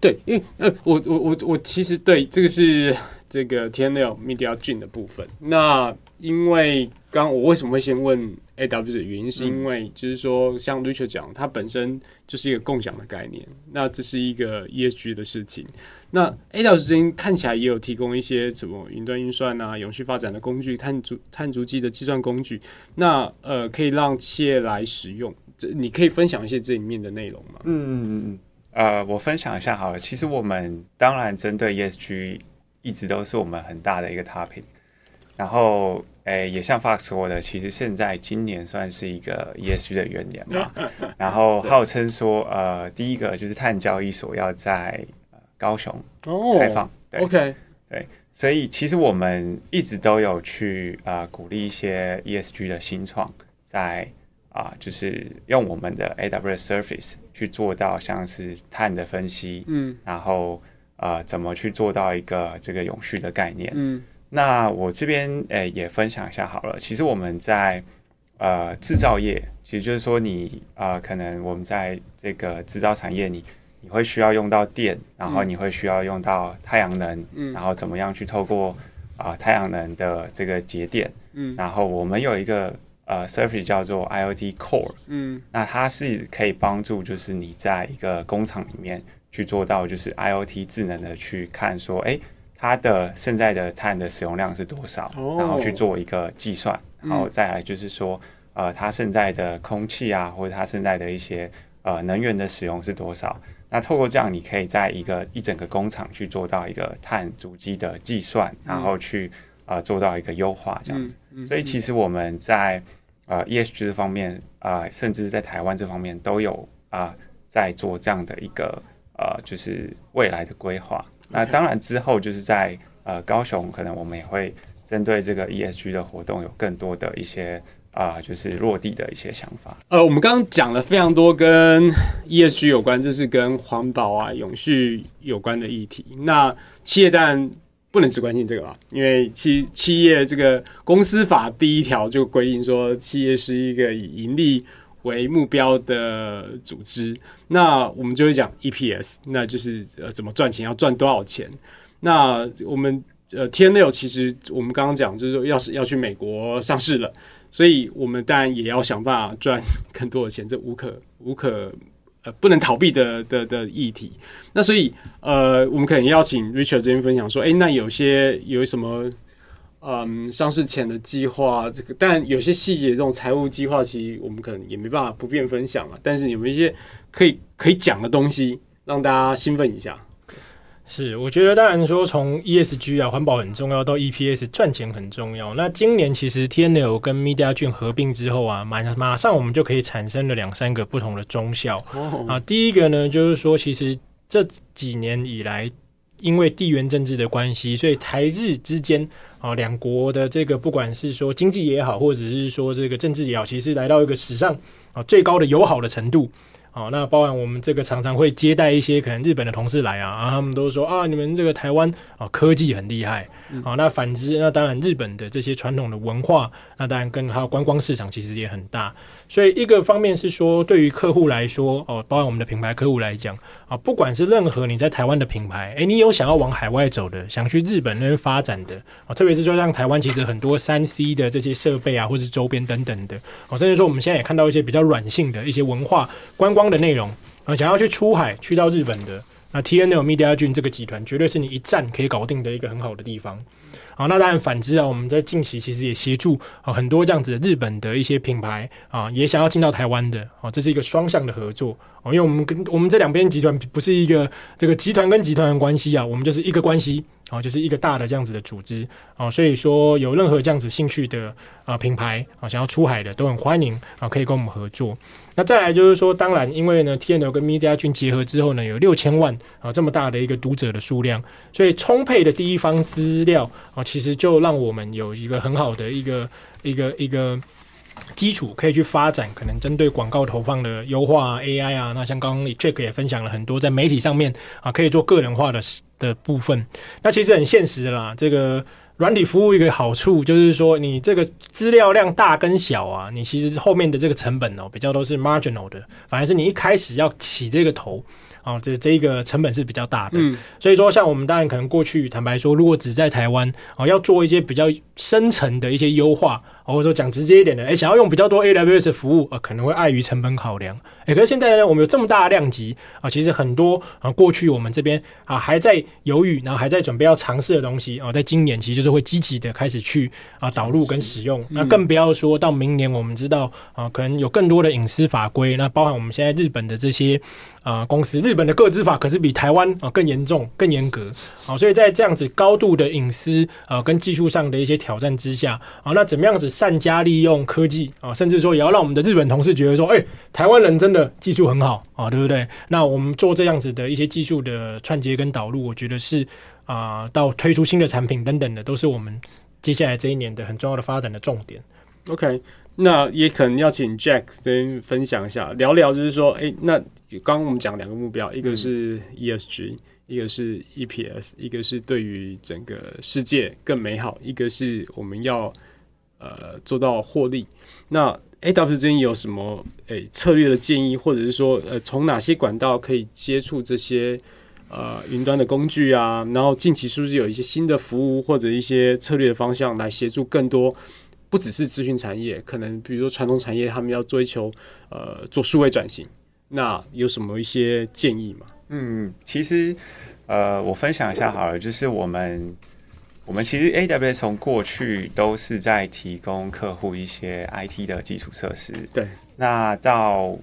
对，因为呃，我我我我其实对这个是这个 TNL Media 俊的部分。那因为刚我为什么会先问？AWS 的原因是因为，就是说，像 Richard 讲，它本身就是一个共享的概念，那这是一个 ESG 的事情。那 AWS 这边看起来也有提供一些什么云端运算啊、永续发展的工具、碳足碳足迹的计算工具，那呃，可以让企业来使用。这你可以分享一些这里面的内容吗？嗯嗯嗯，呃，我分享一下好了。其实我们当然针对 ESG 一直都是我们很大的一个 topic，然后。诶、欸，也像 Fox 说的，其实现在今年算是一个 ESG 的元年嘛。[LAUGHS] 然后号称说，呃，第一个就是碳交易所要在高雄开放。对，OK，对，所以其实我们一直都有去啊、呃、鼓励一些 ESG 的新创，在啊、呃、就是用我们的 AWS Surface 去做到像是碳的分析，嗯，然后啊、呃、怎么去做到一个这个永续的概念，嗯。那我这边诶、欸、也分享一下好了。其实我们在呃制造业，其实就是说你啊、呃，可能我们在这个制造产业你，你你会需要用到电，然后你会需要用到太阳能，嗯，然后怎么样去透过啊、呃、太阳能的这个节电，嗯，然后我们有一个呃 service 叫做 IoT Core，嗯，那它是可以帮助就是你在一个工厂里面去做到就是 IoT 智能的去看说，哎、欸。它的现在的碳的使用量是多少？然后去做一个计算，然后再来就是说，呃，它现在的空气啊，或者它现在的一些呃能源的使用是多少？那透过这样，你可以在一个一整个工厂去做到一个碳足迹的计算，然后去呃做到一个优化这样子。所以其实我们在呃 ESG 这方面啊，呃，甚至在台湾这方面都有啊，呃，在做这样的一个呃，就是未来的规划。那当然之后就是在呃高雄，可能我们也会针对这个 ESG 的活动有更多的一些啊、就是落地的一些想法。呃，我们刚刚讲了非常多跟 ESG 有关，这是跟环保啊、永续有关的议题。那企业当然不能只关心这个吧，因为企企业这个公司法第一条就规定说，企业是一个以盈利为目标的组织。那我们就会讲 EPS，那就是呃怎么赚钱，要赚多少钱。那我们呃 TNL 其实我们刚刚讲就是说，要是要去美国上市了，所以我们当然也要想办法赚更多的钱，这无可无可。呃，不能逃避的的的议题。那所以，呃，我们可能邀请 Richard 这边分享说，哎、那有些有什么，嗯，上市前的计划，这个，但有些细节这种财务计划，其实我们可能也没办法不便分享了。但是有没有一些可以可以讲的东西，让大家兴奋一下？是，我觉得当然说从 ESG 啊，环保很重要，到 EPS 赚钱很重要。那今年其实 TNL 跟 MediaJune 合并之后啊，马马上我们就可以产生了两三个不同的中效。Oh. 啊，第一个呢，就是说其实这几年以来，因为地缘政治的关系，所以台日之间啊，两国的这个不管是说经济也好，或者是说这个政治也好，其实来到一个史上啊最高的友好的程度。好，那包含我们这个常常会接待一些可能日本的同事来啊，啊，他们都说啊，你们这个台湾啊科技很厉害。好，那反之，那当然日本的这些传统的文化，那当然跟还有观光市场其实也很大。所以一个方面是说，对于客户来说，哦，包含我们的品牌客户来讲啊，不管是任何你在台湾的品牌，诶，你有想要往海外走的，想去日本那边发展的啊，特别是说像台湾其实很多三 C 的这些设备啊，或是周边等等的，哦，甚至说我们现在也看到一些比较软性的一些文化观光。光的内容啊，想要去出海去到日本的那 TNL Media Jun 这个集团，绝对是你一站可以搞定的一个很好的地方。好，那当然反之啊，我们在近期其实也协助啊很多这样子的日本的一些品牌啊，也想要进到台湾的啊，这是一个双向的合作啊，因为我们跟我们这两边集团不是一个这个集团跟集团的关系啊，我们就是一个关系。啊，就是一个大的这样子的组织啊，所以说有任何这样子兴趣的啊品牌啊，想要出海的都很欢迎啊，可以跟我们合作。那再来就是说，当然因为呢，TNL 跟 Media 君结合之后呢，有六千万啊这么大的一个读者的数量，所以充沛的第一方资料啊，其实就让我们有一个很好的一个一个一个基础，可以去发展可能针对广告投放的优化 AI 啊。那像刚刚 Jack 也分享了很多在媒体上面啊，可以做个人化的。的部分，那其实很现实的啦。这个软体服务一个好处就是说，你这个资料量大跟小啊，你其实后面的这个成本哦，比较都是 marginal 的，反而是你一开始要起这个头。啊，这这一个成本是比较大的，嗯，所以说像我们当然可能过去坦白说，如果只在台湾啊，要做一些比较深层的一些优化，或者说讲直接一点的，诶，想要用比较多 AWS 的服务啊，可能会碍于成本考量，诶，可是现在呢，我们有这么大的量级啊，其实很多啊，过去我们这边啊还在犹豫，然后还在准备要尝试的东西啊，在今年其实就是会积极的开始去啊导入跟使用，那更不要说到明年，我们知道啊，可能有更多的隐私法规，那包含我们现在日本的这些。啊、呃，公司日本的个资法可是比台湾啊更严重、更严格。啊，所以在这样子高度的隐私啊跟技术上的一些挑战之下啊，那怎么样子善加利用科技啊，甚至说也要让我们的日本同事觉得说，哎、台湾人真的技术很好啊，对不对？那我们做这样子的一些技术的串接跟导入，我觉得是啊，到推出新的产品等等的，都是我们接下来这一年的很重要的发展的重点。OK。那也可能要请 Jack 跟分享一下，聊聊就是说，哎、那刚刚我们讲两个目标，一个是 ESG，、一个是 EPS，一个是对于整个世界更美好，一个是我们要呃做到获利。那 AWS 这边有什么诶、策略的建议，或者是说呃从哪些管道可以接触这些呃云端的工具啊？然后近期是不是有一些新的服务或者一些策略的方向来协助更多？不只是资讯产业，可能比如说传统产业，他们要追求呃做数位转型，那有什么一些建议吗？嗯，其实呃，我分享一下好了，就是我们我们其实 AWS 从过去都是在提供客户一些 IT 的基础设施，对。那到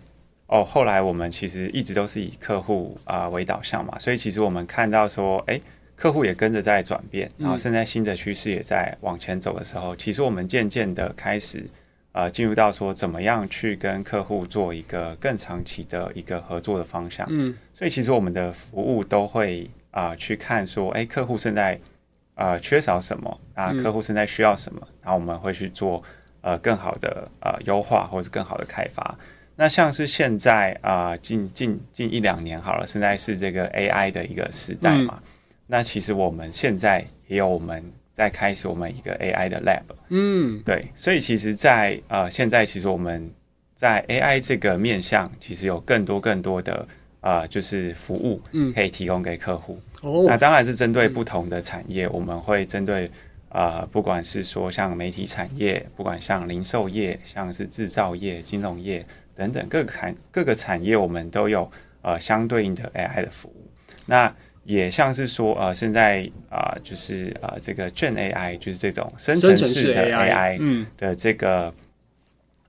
哦后来我们其实一直都是以客户啊、呃、为导向嘛，所以其实我们看到说，哎。客户也跟着在转变，然后现在新的趋势也在往前走的时候，嗯、其实我们渐渐的开始呃进入到说怎么样去跟客户做一个更长期的一个合作的方向。嗯，所以其实我们的服务都会啊、呃、去看说，哎，客户现在呃缺少什么啊，客户现在需要什么，然后我们会去做呃更好的呃优化或者是更好的开发。那像是现在啊、呃，近近近一两年好了，现在是这个 AI 的一个时代嘛。嗯、那其实我们现在也有我们在开始我们一个 AI 的 lab。嗯，对，所以其实在，在呃现在其实我们在 AI 这个面向，其实有更多更多的呃就是服务可以提供给客户。哦、嗯，那当然是针对不同的产业，嗯、我们会针对呃不管是说像媒体产业，不管像零售业，像是制造业、金融业。等等各个产各个产业，我们都有呃相对应的 AI 的服务。那也像是说呃，现在啊、呃，就是呃这个 Gen AI，就是这种生成式的 AI 的这个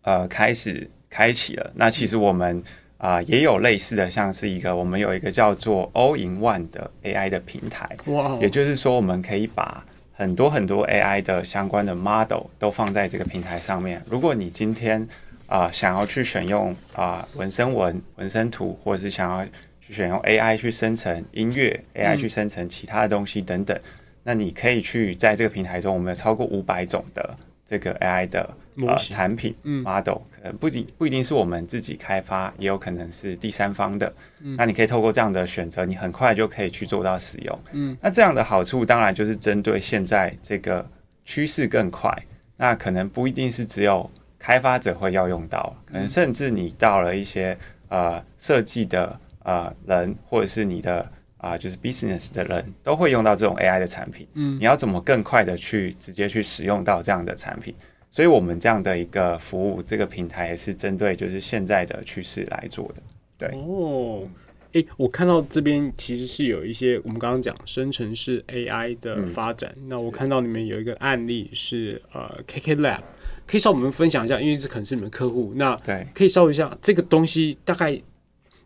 呃开始开启了。那其实我们啊、呃、也有类似的，像是一个我们有一个叫做 All in One 的 AI 的平台。哇！也就是说，我们可以把很多很多 AI 的相关的 model 都放在这个平台上面。如果你今天啊、呃，想要去选用啊、呃、文生文、文生图，或者是想要去选用 AI 去生成音乐、嗯、AI 去生成其他的东西等等，那你可以去在这个平台中，我们有超过五百种的这个 AI 的呃产品、嗯、model，可能不仅不一定是我们自己开发，也有可能是第三方的。嗯、那你可以透过这样的选择，你很快就可以去做到使用。嗯，那这样的好处当然就是针对现在这个趋势更快，那可能不一定是只有。开发者会要用到，可能甚至你到了一些呃设计的呃人，或者是你的啊、呃、就是 business 的人都会用到这种 AI 的产品。嗯，你要怎么更快的去直接去使用到这样的产品？所以我们这样的一个服务，这个平台也是针对就是现在的趋势来做的。对哦，诶，我看到这边其实是有一些我们刚刚讲生成式 AI 的发展。嗯、那我看到里面有一个案例是呃 KK Lab。可以稍微我们分享一下，因为这可能是你们客户。那对，可以稍微一下这个东西大概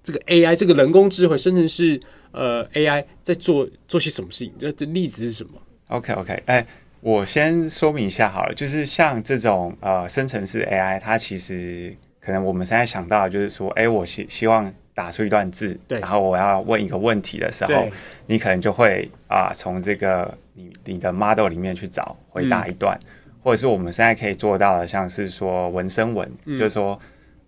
这个 AI 这个人工智慧生成式呃 AI 在做做些什么事情？这这例子是什么？OK OK，哎、欸，我先说明一下好了，就是像这种呃生成式 AI，它其实可能我们现在想到的就是说，哎、欸，我希希望打出一段字，对，然后我要问一个问题的时候，你可能就会啊从、呃、这个你你的 model 里面去找回答一段。嗯或者是我们现在可以做到的，像是说文生文，嗯、就是说，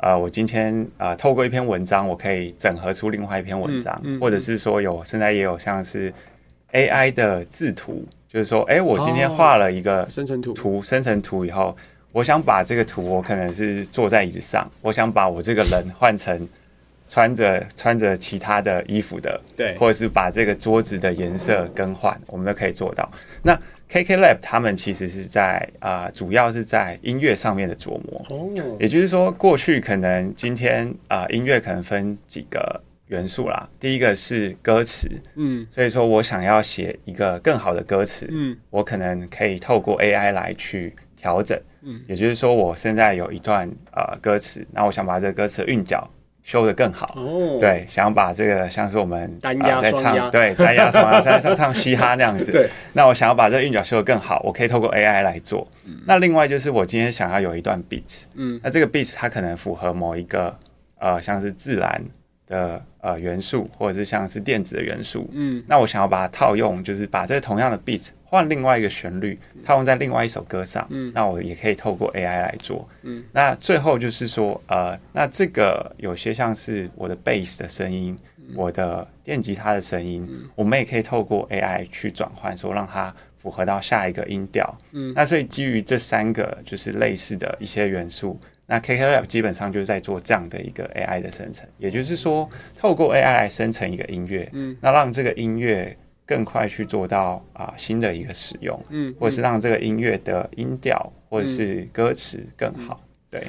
呃，我今天呃透过一篇文章，我可以整合出另外一篇文章，嗯嗯、或者是说有现在也有像是 AI 的制图，就是说，哎，我今天画了一个生成图，图生成图以后，我想把这个图，我可能是坐在椅子上，我想把我这个人换成穿着穿着其他的衣服的，对，或者是把这个桌子的颜色更换，我们都可以做到。那 KK Lab 他们其实是在啊、呃，主要是在音乐上面的琢磨。哦，也就是说，过去可能今天啊、呃，音乐可能分几个元素啦。第一个是歌词，嗯，所以说我想要写一个更好的歌词，嗯，我可能可以透过 AI 来去调整，嗯，也就是说，我现在有一段呃歌词，那我想把这个歌词的韵脚。修得更好，哦、对，想把这个像是我们单押在唱，对，单压双压在唱 [LAUGHS] 唱嘻哈那样子，对。那我想要把这个韵脚修得更好，我可以透过 AI 来做。嗯、那另外就是我今天想要有一段 beat，嗯，那这个 beat 它可能符合某一个呃，像是自然的呃元素，或者是像是电子的元素，嗯，那我想要把它套用，就是把这个同样的 beat。换另外一个旋律，套用在另外一首歌上，嗯，那我也可以透过 AI 来做，嗯，那最后就是说，呃，那这个有些像是我的 bass 的声音，嗯、我的电吉他的声音，嗯、我们也可以透过 AI 去转换，说让它符合到下一个音调，嗯，那所以基于这三个就是类似的一些元素，那 KKLab 基本上就是在做这样的一个 AI 的生成，也就是说，透过 AI 来生成一个音乐，嗯，那让这个音乐。更快去做到啊、呃、新的一个使用，嗯，嗯。或者是让这个音乐的音调或者是歌词更好，嗯、对，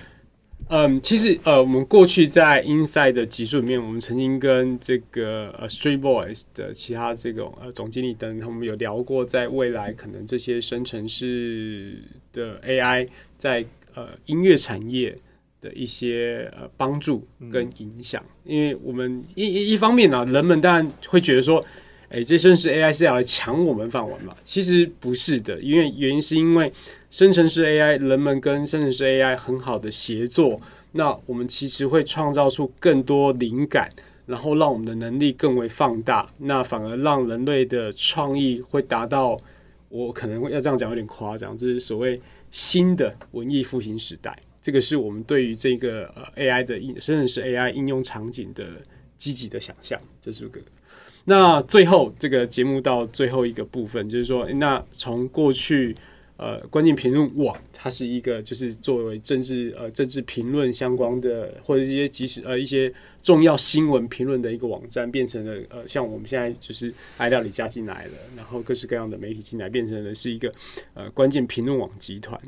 嗯，其实呃，我们过去在 Inside 的集数里面，我们曾经跟这个呃 Street Voice 的其他这种呃总经理等，他们有聊过，在未来可能这些生成式的 AI 在呃音乐产业的一些呃帮助跟影响，嗯、因为我们一一一方面呢、啊，人们当然会觉得说。哎，这生成式 AI 是要来抢我们饭碗嘛？其实不是的，因为原因是因为生成式 AI 人们跟生成式 AI 很好的协作，那我们其实会创造出更多灵感，然后让我们的能力更为放大，那反而让人类的创意会达到我可能要这样讲有点夸张，就是所谓新的文艺复兴时代。这个是我们对于这个呃 AI 的应，甚至是 AI 应用场景的积极的想象。这是个。那最后这个节目到最后一个部分，就是说，那从过去呃关键评论网，它是一个就是作为政治呃政治评论相关的，或者一些即时呃一些重要新闻评论的一个网站，变成了呃像我们现在就是爱料理加进来了，然后各式各样的媒体进来，变成了是一个呃关键评论网集团。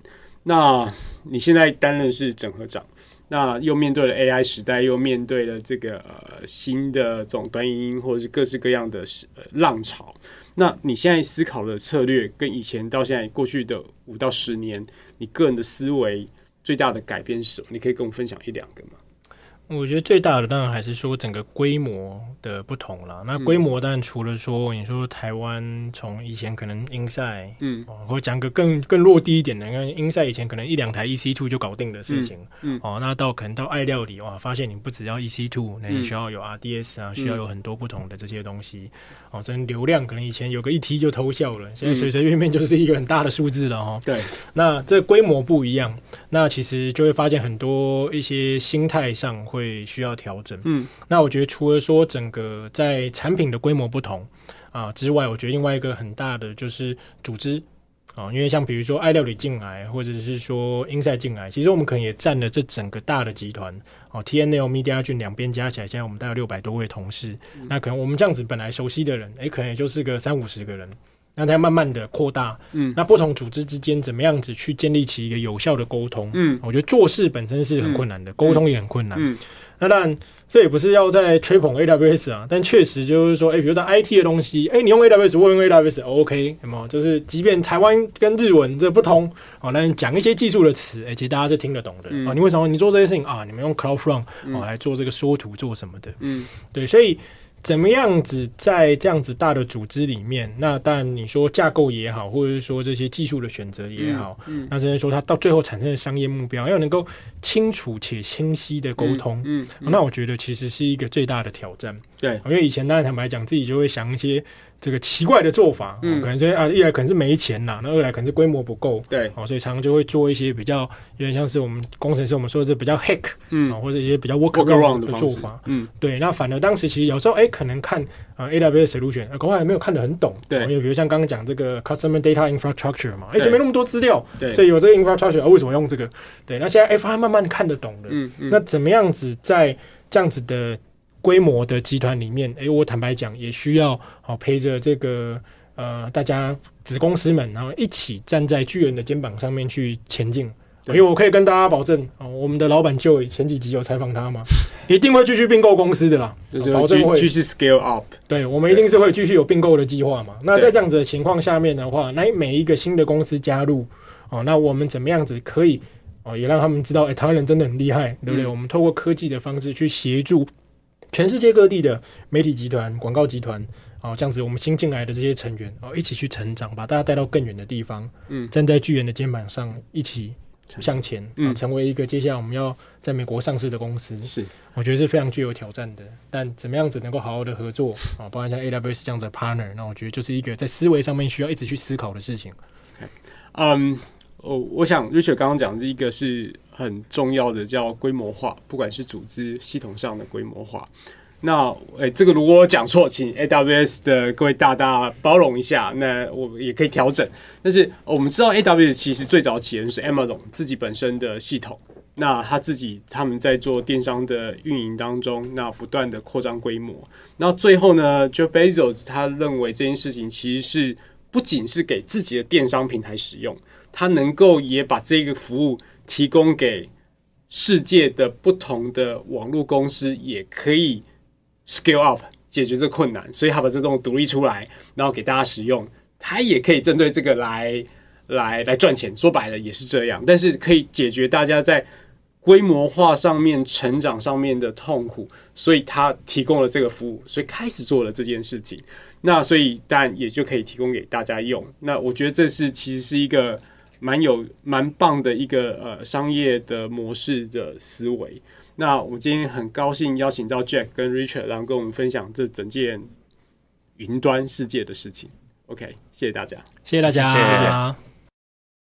那你现在担任是整合长，那又面对了 AI 时代，又面对了这个呃新的这种短影音或者是各式各样的浪潮。那你现在思考的策略跟以前到现在过去的五到十年，你个人的思维最大的改变是什么？你可以跟我们分享一两个吗？我觉得最大的当然还是说整个规模的不同啦。那规模当然除了说你说台湾从以前可能 Inside，嗯，或讲个更更落地一点的，你看 Inside 以前可能一两台 EC Two 就搞定的事情，嗯，哦，那到可能到爱料理哇，发现你不只要 EC Two，那你需要有 RDS 啊，需要有很多不同的这些东西，哦，真流量可能以前有个一 T 就偷笑了，现在随随便便就是一个很大的数字了哦。对，那这规模不一样，那其实就会发现很多一些心态上会。会需要调整。嗯，那我觉得除了说整个在产品的规模不同啊之外，我觉得另外一个很大的就是组织啊，因为像比如说爱料理进来，或者是说 Inside 进来，其实我们可能也占了这整个大的集团哦，TNL、Mediagun 两边加起来，现在我们大概六百多位同事。嗯、那可能我们这样子本来熟悉的人，诶，可能也就是个三五十个人。那它慢慢的扩大，嗯，那不同组织之间怎么样子去建立起一个有效的沟通？嗯，我觉得做事本身是很困难的，沟、嗯、通也很困难。嗯，那当然这也不是要在吹捧 AWS 啊，但确实就是说，诶、欸，比如说 IT 的东西，诶、欸，你用 AWS，我用 AWS，OK，有没有？就是即便台湾跟日文这不同，哦，那你讲一些技术的词，诶、欸，其实大家是听得懂的。嗯、啊，你为什么你做这些事情啊？你们用 CloudFront 哦来做这个缩图做什么的？嗯，对，所以。怎么样子在这样子大的组织里面？那当然你说架构也好，或者是说这些技术的选择也好，嗯嗯、那甚至说它到最后产生的商业目标，要能够清楚且清晰的沟通，嗯嗯嗯、那我觉得其实是一个最大的挑战。对，因为以前当然坦白讲，自己就会想一些。这个奇怪的做法，嗯，可能说啊，一来可能是没钱啦，那二来可能是规模不够，对，哦，所以常常就会做一些比较有点像是我们工程师我们说的是比较 hack，嗯，或者一些比较 workaround 的做法，嗯，对。那反而当时其实有时候哎，可能看啊 AWS solution，国外还没有看得很懂，对，因为比如像刚刚讲这个 customer data infrastructure 嘛，而且没那么多资料，对，所以有这个 infrastructure，为什么用这个？对，那现在哎，发现慢慢看得懂了，嗯嗯，那怎么样子在这样子的。规模的集团里面，诶、欸，我坦白讲，也需要好、哦、陪着这个呃大家子公司们，然后一起站在巨人的肩膀上面去前进。因为我可以跟大家保证，哦，我们的老板就前几集有采访他嘛，[LAUGHS] 一定会继续并购公司的啦，就是保证会继续 scale up。对，我们一定是会继续有并购的计划嘛。那在这样子的情况下面的话，那每一个新的公司加入，哦，那我们怎么样子可以哦，也让他们知道，诶、欸，台湾人真的很厉害，对不对？嗯、我们透过科技的方式去协助。全世界各地的媒体集团、广告集团，哦，这样子，我们新进来的这些成员，哦，一起去成长，把大家带到更远的地方，嗯，站在巨人的肩膀上，一起向前，嗯，成为一个接下来我们要在美国上市的公司，是，我觉得是非常具有挑战的。但怎么样子能够好好的合作，啊，包括像 AWS 这样子的 partner，那我觉得就是一个在思维上面需要一直去思考的事情。嗯。Okay. Um, 哦，我想 Richard 刚刚讲这一个是很重要的，叫规模化，不管是组织系统上的规模化。那诶、这个如果我讲错，请 AWS 的各位大大包容一下，那我也可以调整。但是我们知道 AWS 其实最早起源是 Amazon 自己本身的系统，那他自己他们在做电商的运营当中，那不断的扩张规模。那最后呢，Jeff Bezos 他认为这件事情其实是不仅是给自己的电商平台使用。他能够也把这个服务提供给世界的不同的网络公司，也可以 scale up 解决这困难，所以他把这东西独立出来，然后给大家使用，他也可以针对这个来来来赚钱。说白了也是这样，但是可以解决大家在规模化上面、成长上面的痛苦，所以他提供了这个服务，所以开始做了这件事情。那所以但也就可以提供给大家用。那我觉得这是其实是一个。蛮有蛮棒的一个呃商业的模式的思维。那我今天很高兴邀请到 Jack 跟 Richard，然后跟我们分享这整件云端世界的事情。OK，谢谢大家，谢谢大家。谢谢